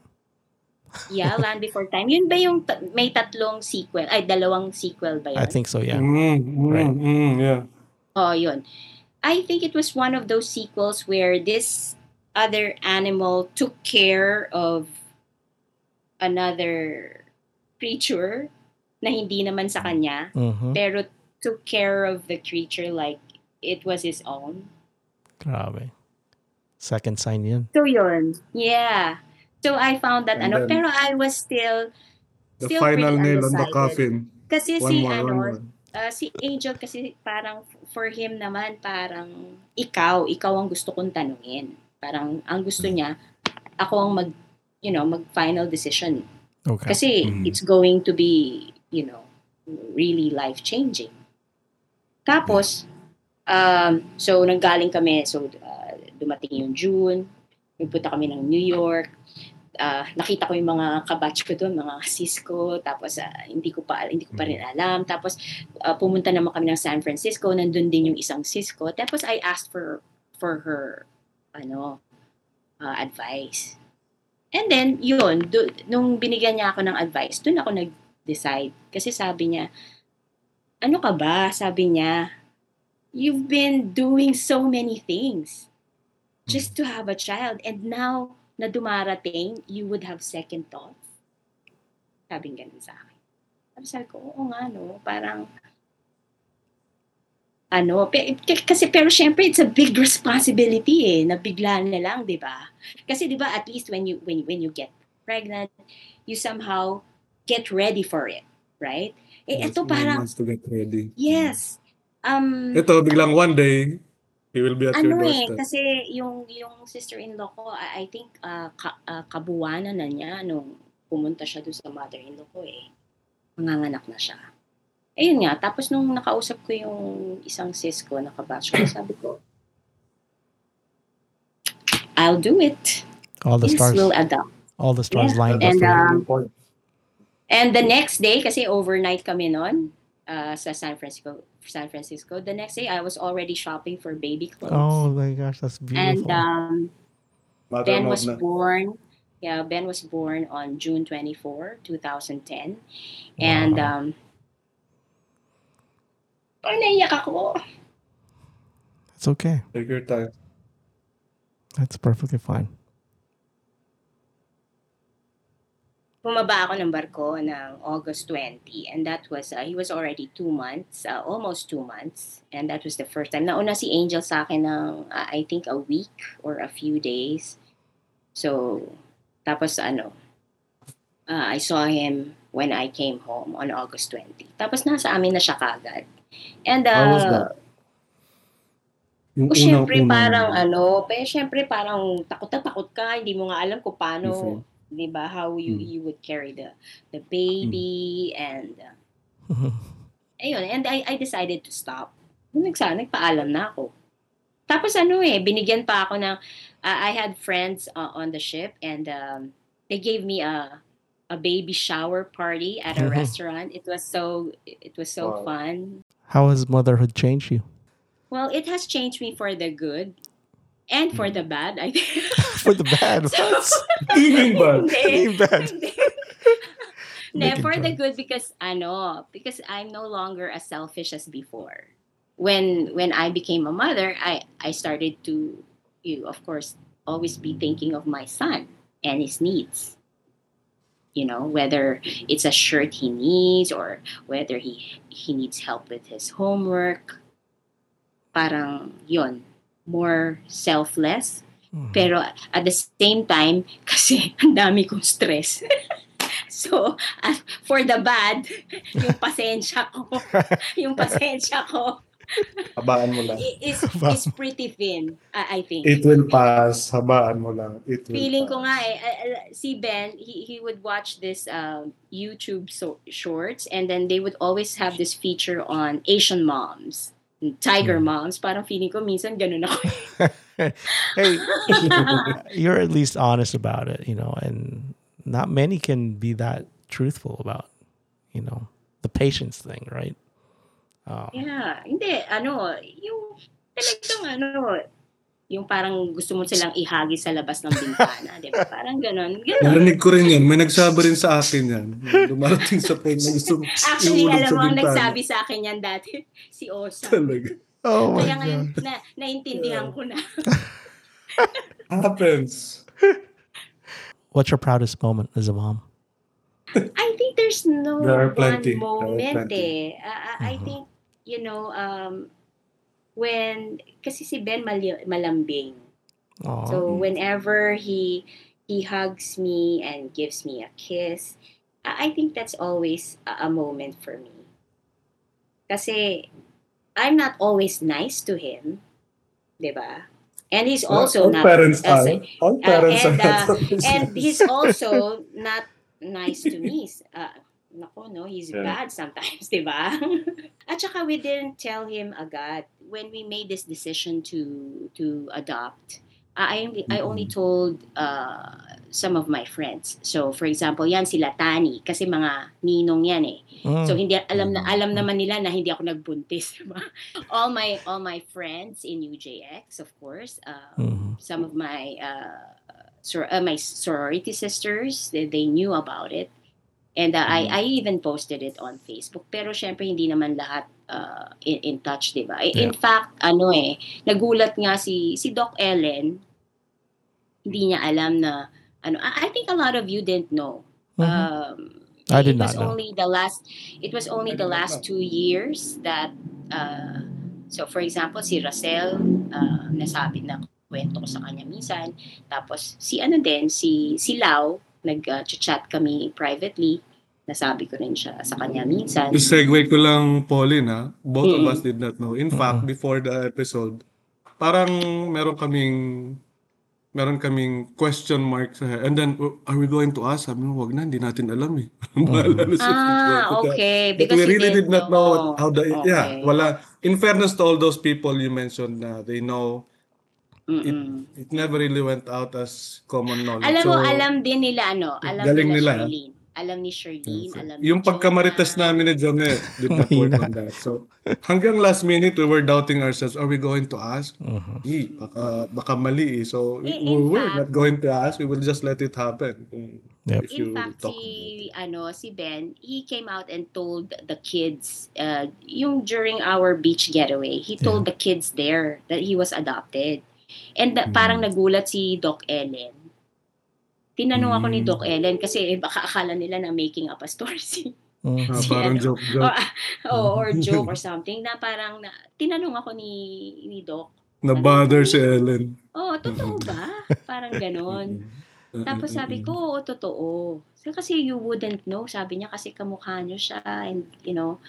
yeah, Land Before Time. Yun ba yung may tatlong sequel? Ay, dalawang sequel ba yun? I think so, yeah. Mm, mm, Right. mm, yeah. Oh, yun. I think it was one of those sequels where this other animal took care of another creature na hindi naman sa kanya, Mhm. pero took care of the creature like it was his own. Grabe. Second sign yun. So yun. Yeah. So I found that And ano, then- pero I was still The still final nail on the coffin. Kasi One si more, ano, one more. Ah, si Angel kasi parang for him naman parang ikaw, ikaw ang gusto kong tanungin. Parang ang gusto niya ako ang mag you know, mag final decision. Okay. Kasi Mhm. it's going to be, you know, really life changing. Tapos um so nanggaling kami so ah, dumating yung June, nagpunta kami ng New York. Ah, nakita ko yung mga kabatch ko doon, mga Cisco, tapos ah, hindi ko pa hindi ko pa rin alam. Tapos ah, pumunta naman kami ng San Francisco, nandun din yung isang Cisco. Tapos I asked for for her ano ah, advice. And then yun, do, nung binigyan niya ako ng advice, doon ako nag-decide kasi sabi niya, ano ka ba? Sabi niya, you've been doing so many things just to have a child and now na dumarating, you would have second thoughts. Sabi ganun sa akin. Sabi ko, oo nga no, parang ano, pe, kasi pero syempre it's a big responsibility eh, na bigla na lang, 'di ba? Kasi 'di ba at least when you when when you get pregnant, you somehow get ready for it, right? Eh Yes, ito parang months to get ready. yes. Um Ito, biglang one day, he will be at ano your eh, doorstep. kasi yung yung sister-in-law ko, I, I think uh, ka, uh, kabuwanan na niya nung pumunta siya doon sa mother-in-law ko eh. Manganganak na siya. Ayun nga, tapos nung nakausap ko yung isang sis ko, nakabatch ko, sabi ko, I'll do it. All the stars, will adopt. all the stars Yeah. lined up. And, you. um. And the next day, kasi overnight kami noon uh, sa San Francisco, San Francisco. The next day, I was already shopping for baby clothes. oh my gosh, that's and beautiful. um, Mother Ben was na. born. Yeah, Ben was born on June 24, 2010. And Wow. um Oh, naiyak ako. it's okay. Take your time. That's perfectly fine. Bumaba ako ng barko ng August 20 and that was uh, he was already two months, uh, almost two months. And that was the first time. Nauna si Angel sa akin ng uh, I think a week or a few days. So tapos ano uh, I saw him when I came home on August 20. Tapos nasa amin na siya kagad. And How was uh, that? Yung o syempre unang-unang- parang ano, pero syempre parang takot na takot ka, hindi mo nga alam kung paano. 'di ba, how you Mm. you would carry the the baby and uh, ayun, and I I decided to stop. Nagsa nagpaalam na ako. Tapos ano eh, binigyan pa ako ng uh, I had friends uh, on the ship and um, they gave me a a baby shower party at a Mhm. restaurant. It was so it was so Wow. fun. How has motherhood changed you? Well, it has changed me for the good and for the bad. I think. For the bad. So- What? Feeling bad. Hindi. Feeling bad. Hindi. Make Hindi, for the good because ano, because I'm no longer as selfish as before. When when I became a mother, I I started to you of course always be thinking of my son and his needs. You know, whether it's a shirt he needs or whether he he needs help with his homework. Parang yon more selfless Mhm. pero at the same time, kasi ang dami kong stress. so, ah, for the bad, yung pasensya ko, yung pasensya ko Habaan mo lang. i- is, Wow. is pretty thin, I, I think. It will pass. Habaan mo lang. It will Feeling ko nga eh, ah, si Ben, he, he would watch this um, YouTube so, shorts and then they would always have this feature on Asian moms, tiger moms. Parang feeling ko minsan ganun ako. hey, you're at least honest about it, you know, and not many can be that truthful about, you know, the patience thing, right? Um, Yeah, hindi, ano, yung talagang ano, yung parang gusto mo silang ihagi sa labas ng bintana, di ba? Parang ganon. ganon. Narinig ko rin yan. May nagsabi rin sa akin yan. Dumarating sa point na gusto Actually, alam mo, ang nagsabi sa akin yan dati, si Osa. Talaga. oh my Kaya ngayon, god. na, naintindihan ko na. Happens. What's your proudest moment as a mom? I think there's no There are plenty. one There are moment plenty. eh. I- I, I think, you know, um, when, kasi si Ben mali- malambing. Oh, So whenever he he hugs me and gives me a kiss, I think that's always a, a moment for me. Kasi I'm not always nice to him, 'di ba? And he's also all not parents as are. All parents and, are. uh, always and he's also not nice to me. Uh, nako, no, he's Yeah. bad sometimes, di ba? At saka we didn't tell him agad when we made this decision to to adopt. I only, I only told uh, some of my friends. So, for example, yan sila Tani kasi mga ninong yan eh. mm, So hindi alam na alam naman nila na hindi ako nagbuntis, all my all my friends in UJX, of course. Uh, mhm. some of my uh, sor- uh, my sorority sisters they, they knew about it and uh, I I even posted it on Facebook. Pero syempre hindi naman lahat uh, in, in touch 'di ba? In fact ano eh nagulat nga si si Doc Ellen. Hindi niya alam na ano I, I think a lot of you didn't know. Mhm. um I did it was not know. only the last it was only I the last know. two years that uh, so for example si Rosel uh, nasabi na kwento ko sa kanya minsan. Tapos si ano din si si Lau nag-chat kami privately nasabi ko rin siya sa kanya minsan Yung segue ko lang, Pauline, ha? Both Mm-mm. of us did not know. In fact, Mm-mm. before the episode, parang meron kaming meron kaming question mark sa and then are we going to ask? Sabi mo, wag na, hindi natin alam eh. Bahala na siya. ah okay But because we he really did not know what- how the yeah, Okay. wala. In fairness to all those people you mentioned na they know Mm-mm. it never really went out as common knowledge. alam mo So, alam din nila ano alam Galing nila, nila. Charlene alam ni Charlene alam ni yung pagkamarites Jonah. namin ni John eh, did not work on that. So, hanggang last minute, we were doubting ourselves, are we going to ask? Mhm. Eh, baka, baka mali eh. So, we, In- in we were fact- not going to ask. We will just let it happen. Yep. If you In fact, talk si, ano, si Ben, he came out and told the kids, uh, yung during our beach getaway, he told the kids there that he was adopted. And that, parang Mm. nagulat si Doc Ellen. Tinanong ako ni Mm. Doc Ellen kasi eh, baka akala nila na making up a story si. Ah, Si parang ano? joke, joke. or, oh, or joke or something na parang na, tinanong ako ni ni Doc. Na-bother si Ellen. Oh, totoo ba? Parang ganon. Mm. Tapos sabi ko, oo, totoo. So, kasi you wouldn't know. Sabi niya kasi kamukha niyo siya and, you know,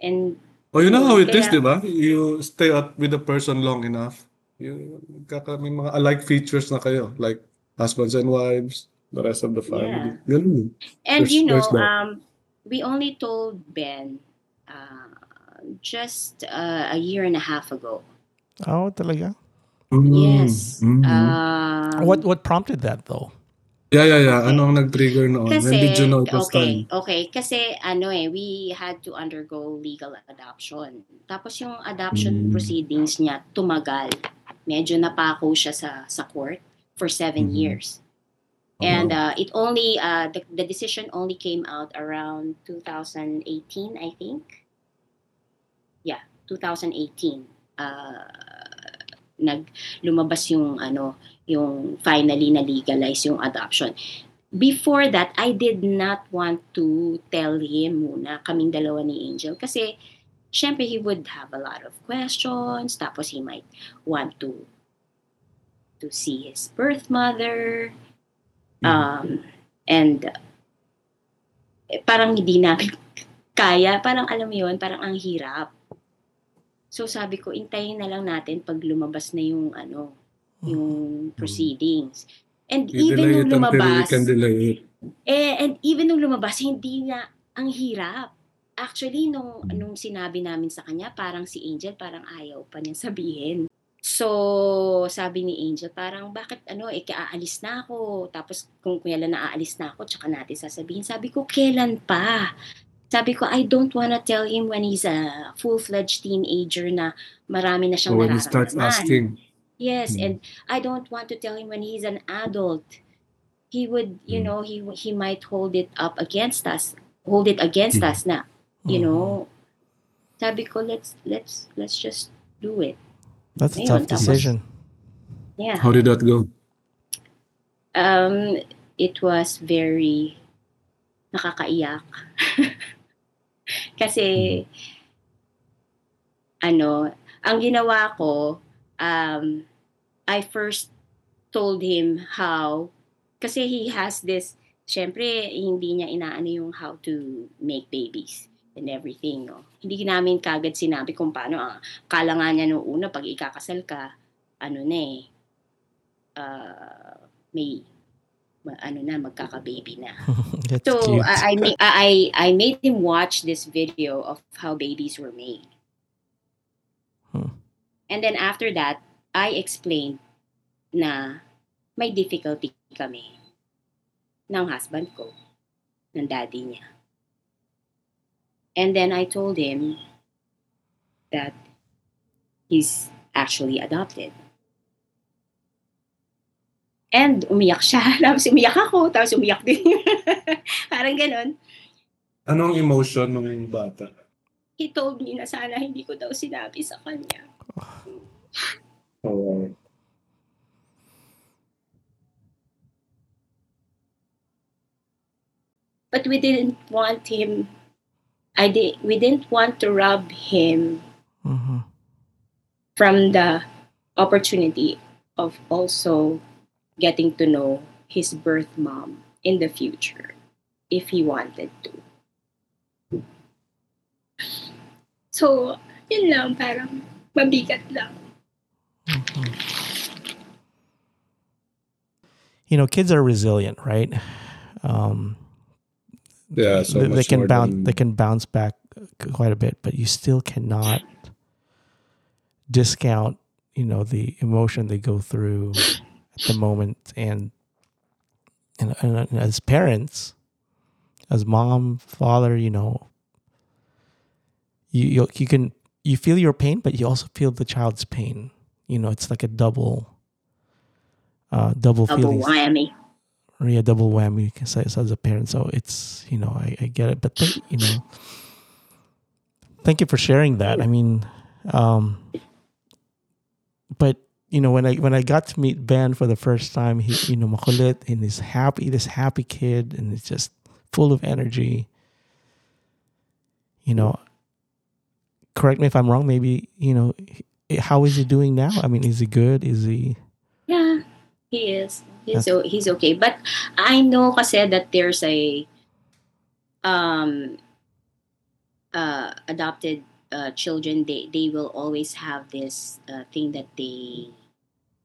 and Oh, you know how it is, Kaya- di ba? You stay out with the person long enough. You, kaka, may mga alike features na kayo. Like husbands and wives, the rest of the family. Ganun. And There's- you know, um, we only told Ben uh, just uh, a year and a half ago. Oh, talaga? Yes. Mm. Um, What what prompted that though? Yeah, yeah, yeah. Ano ang nag-trigger noon? When Kasi, did you know it was okay, time? okay. Kasi, ano eh, we had to undergo legal adoption. Tapos yung adoption Mm. proceedings niya, tumagal. Medyo napako siya sa, sa court for seven Mhm. years. And uh, it only, uh, the, the decision only came out around 2018, I think. Yeah, 2018. Uh, nag lumabas yung ano yung finally na legalize yung adoption before that, I did not want to tell him muna, kaming dalawa ni Angel. Kasi, syempre, he would have a lot of questions. Tapos, he might want to to see his birth mother. Um, and, eh, parang hindi namin kaya. Parang, alam mo yun, parang ang hirap. So, sabi ko, intayin na lang natin pag lumabas na yung, ano, yung proceedings. And You even nung lumabas, eh, and even nung lumabas, hindi na, ang hirap. Actually, nung, nung sinabi namin sa kanya, parang si Angel, parang ayaw pa niya sabihin. So, sabi ni Angel, parang bakit ano, eh, aalis na ako. Tapos kung kailan na aalis na ako, tsaka natin sasabihin. Sabi ko, kailan pa? Sabi ko, I don't wanna tell him when he's a full-fledged teenager na marami na siyang So when he starts asking, Yes, Mm. and I don't want to tell him when he's an adult. He would, you Mm. know, he he might hold it up against us, hold it against Mm. us na, you know. Sabi ko, let's let's let's just do it. That's a Ayun, tough tapos- decision. Yeah. how did that go? Um, it was very nakakaiyak. Kasi ano, ang ginawa ko, um, I first told him how, kasi he has this, syempre, hindi niya inaano yung how to make babies and everything, no? Hindi namin kagad sinabi kung paano, ah, kala nga niya nung una, pag ikakasal ka, ano na eh, uh, may, ma- ano na, magkaka-baby na. So cute. I, I ma- I I made him watch this video of how babies were made. Hmm. And then after that, I explained na may difficulty kami ng husband ko, ng daddy niya. And then I told him that he's actually adopted. And umiyak siya. Tapos umiyak ako. Tapos umiyak din. Parang ganun. Anong emotion ng bata? He told me na sana hindi ko daw sinabi sa kanya. Oh, But we didn't want him, I did, we didn't want to rob him Mhm. from the opportunity of also getting to know his birth mom in the future if he wanted to. So, yun lang, parang mabigat lang. Mhm. You know, kids are resilient, right? Um, Yeah, so they, they can bounce. than- They can bounce back quite a bit, but you still cannot discount, you know, the emotion they go through at the moment, and and, and as parents, as mom, father, you know, you you you can you feel your pain, but you also feel the child's pain. You know, it's like a double, uh, double, Double feelings whammy. Or yeah, double whammy as, as as a parent. So it's you know I, I get it, but thank you know, thank you for sharing that. I mean, um, but you know when I when I got to meet Ben for the first time, he you know makulit and he's happy, this happy kid, and it's just full of energy. You know, correct me if I'm wrong. Maybe you know, how is he doing now? I mean, is he good? Is he? He is. He's o- he's okay. But I know kasi that there's a um uh adopted uh, children they they will always have this uh, thing that they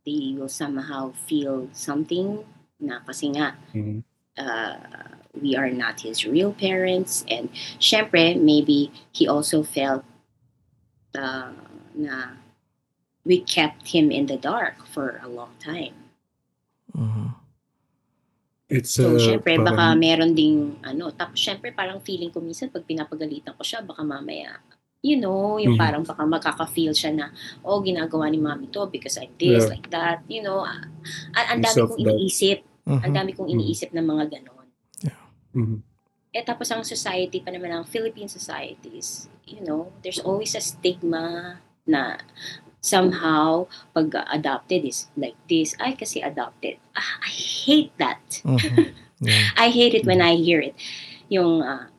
they will somehow feel something na kasi nga Mhm. uh, we are not his real parents and syempre maybe he also felt uh, na we kept him in the dark for a long time Mhm. It's So, uh, syempre, baka parang- meron ding, ano, tapos syempre, parang feeling ko minsan, pag pinapagalitan ko siya, baka mamaya, you know, yung Mhm. parang baka makaka-feel siya na, oh, ginagawa ni mami to because I'm this, Yeah. like that, you know. ah, ang dami kong iniisip, ang Mhm. dami kong Mhm. iniisip ng mga ganon. Mhm. Eh, tapos ang society pa naman, ang Philippine societies, you know, there's always a stigma na somehow, pag adopted is like this, ay, kasi adopted. Ah, I hate that. Mhm. Yeah. I hate it when I hear it. Yung ah,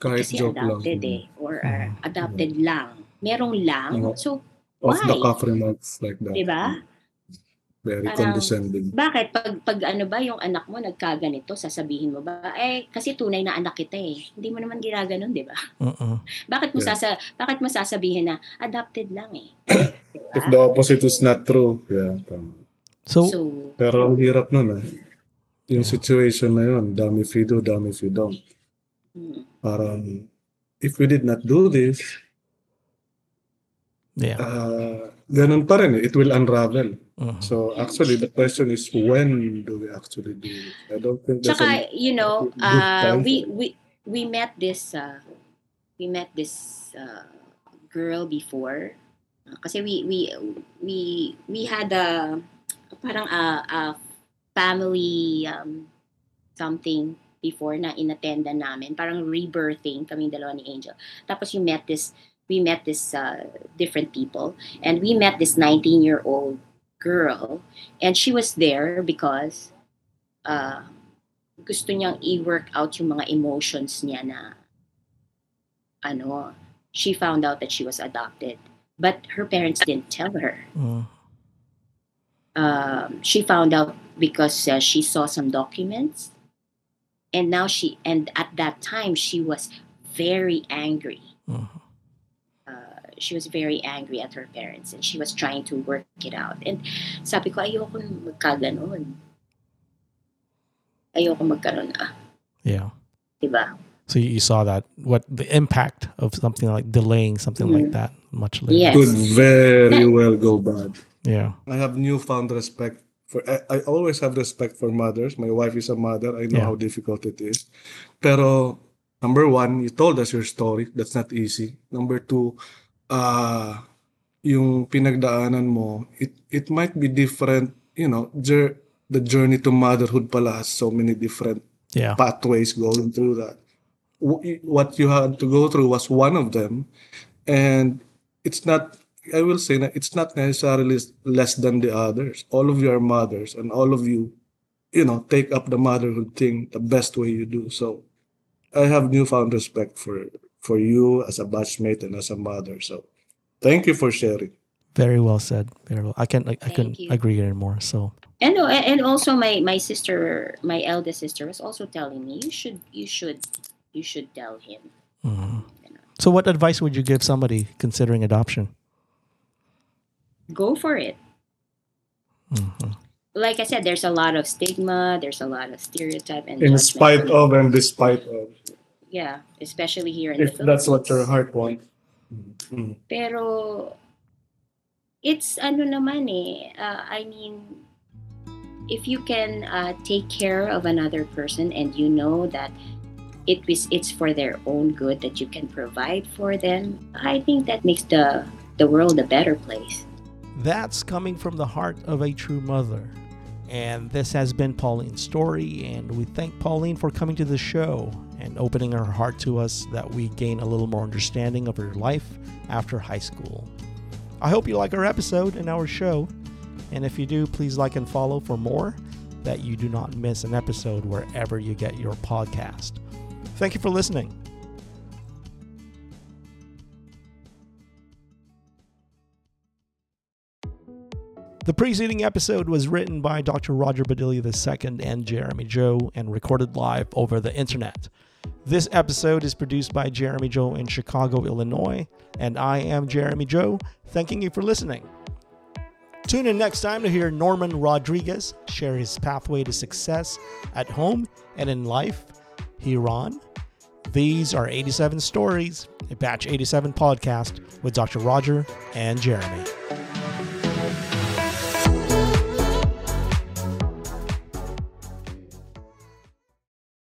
Kahit kasi joke lang. adopted eh. Or ah, Mhm. adopted lang. Merong lang. Oo. So, Off the Why? cuff remarks like that. di ba? Very Parang- condescending. Bakit? Pag, pag ano ba yung anak mo nagkaganito, sasabihin mo ba? Eh, kasi tunay na anak kita eh. Hindi mo naman ginaganon, di ba? Mhm. Bakit mo, Yeah. sasa, bakit mo sasabihin na adopted lang eh? If the opposite is not true, yeah. tama. So, So, Pero ang hirap nun ah. Yung situation na yun, dami if you do, dami if you don't. mm, Parang, if we did not do this, yeah. uh, ganun pa rin eh. It will unravel. Mhm. So actually, the question is when do we actually do it? I don't think Tsaka, a you know, good uh, time we, we, we met this, uh, we met this uh, girl before. Uh, kasi we, we, we, we had a, parang a, a family um, something before na inattendan namin. Parang rebirthing kaming dalawa ni Angel. Tapos you met this, we met this uh, different people. And we met this 19-year-old girl. And she was there because uh, gusto niyang i-work out yung mga emotions niya na ano, she found out that she was adopted. But her parents didn't tell her. Mhm. Um, she found out because uh, she saw some documents. And now she, and at that time, she was very angry. Mhm. She was very angry at her parents and she was trying to work it out. And sabi ko, ayoko magkaganon. Ayoko magkaroon na. Yeah. Diba? So you you saw that what the impact of something like delaying something like mm-hmm. that much later. Yes. could very well go bad. Yeah. I have newfound respect for. I, I always have respect for mothers. My wife is a mother. I know Yeah. how difficult it is. Pero number one, you told us your story. That's not easy. Number two, uh, yung pinagdaanan mo, it it might be different. You know, jour- the journey to motherhood pala has so many different Yeah. pathways going through that. Wh- What you had to go through was one of them, and it's not. I will say that it's not necessarily less than the others. All of you are mothers, and all of you, you know, take up the motherhood thing the best way you do. So, I have newfound respect for for you as a batchmate and as a mother. So, thank you for sharing. Very well said. Very well. I can I, I Thank couldn't agree anymore. So And and also my my sister, my eldest sister, was also telling me you should you should you should tell him. mhm. So what advice would you give somebody considering adoption? Go for it. Mhm. Like I said, there's a lot of stigma, there's a lot of stereotype and In judgment. spite of and despite of. Yeah, especially here in If the that's what your Philippines. heart wants. Mm. Pero it's ano naman eh, uh, I mean if you can uh, take care of another person and you know that it is it's for their own good that you can provide for them, I think that makes the the world a better place. That's coming from the heart of a true mother. And this has been Pauline's story, and we thank Pauline for coming to the show and opening her heart to us that we gain a little more understanding of her life after high school. I hope you like our episode and our show. And if you do, please like and follow for more that you do not miss an episode wherever you get your podcast. Thank you for listening. The preceding episode was written by Dr. Roger Badilli II and Jeremy Joe and recorded live over the internet. This episode is produced by Jeremy Joe in Chicago, Illinois, and I am Jeremy Joe, thanking you for listening. Tune in next time to hear Norman Rodriguez share his pathway to success at home and in life here on These Are 87 Stories, a Batch 87 podcast with Dr. Roger and Jeremy.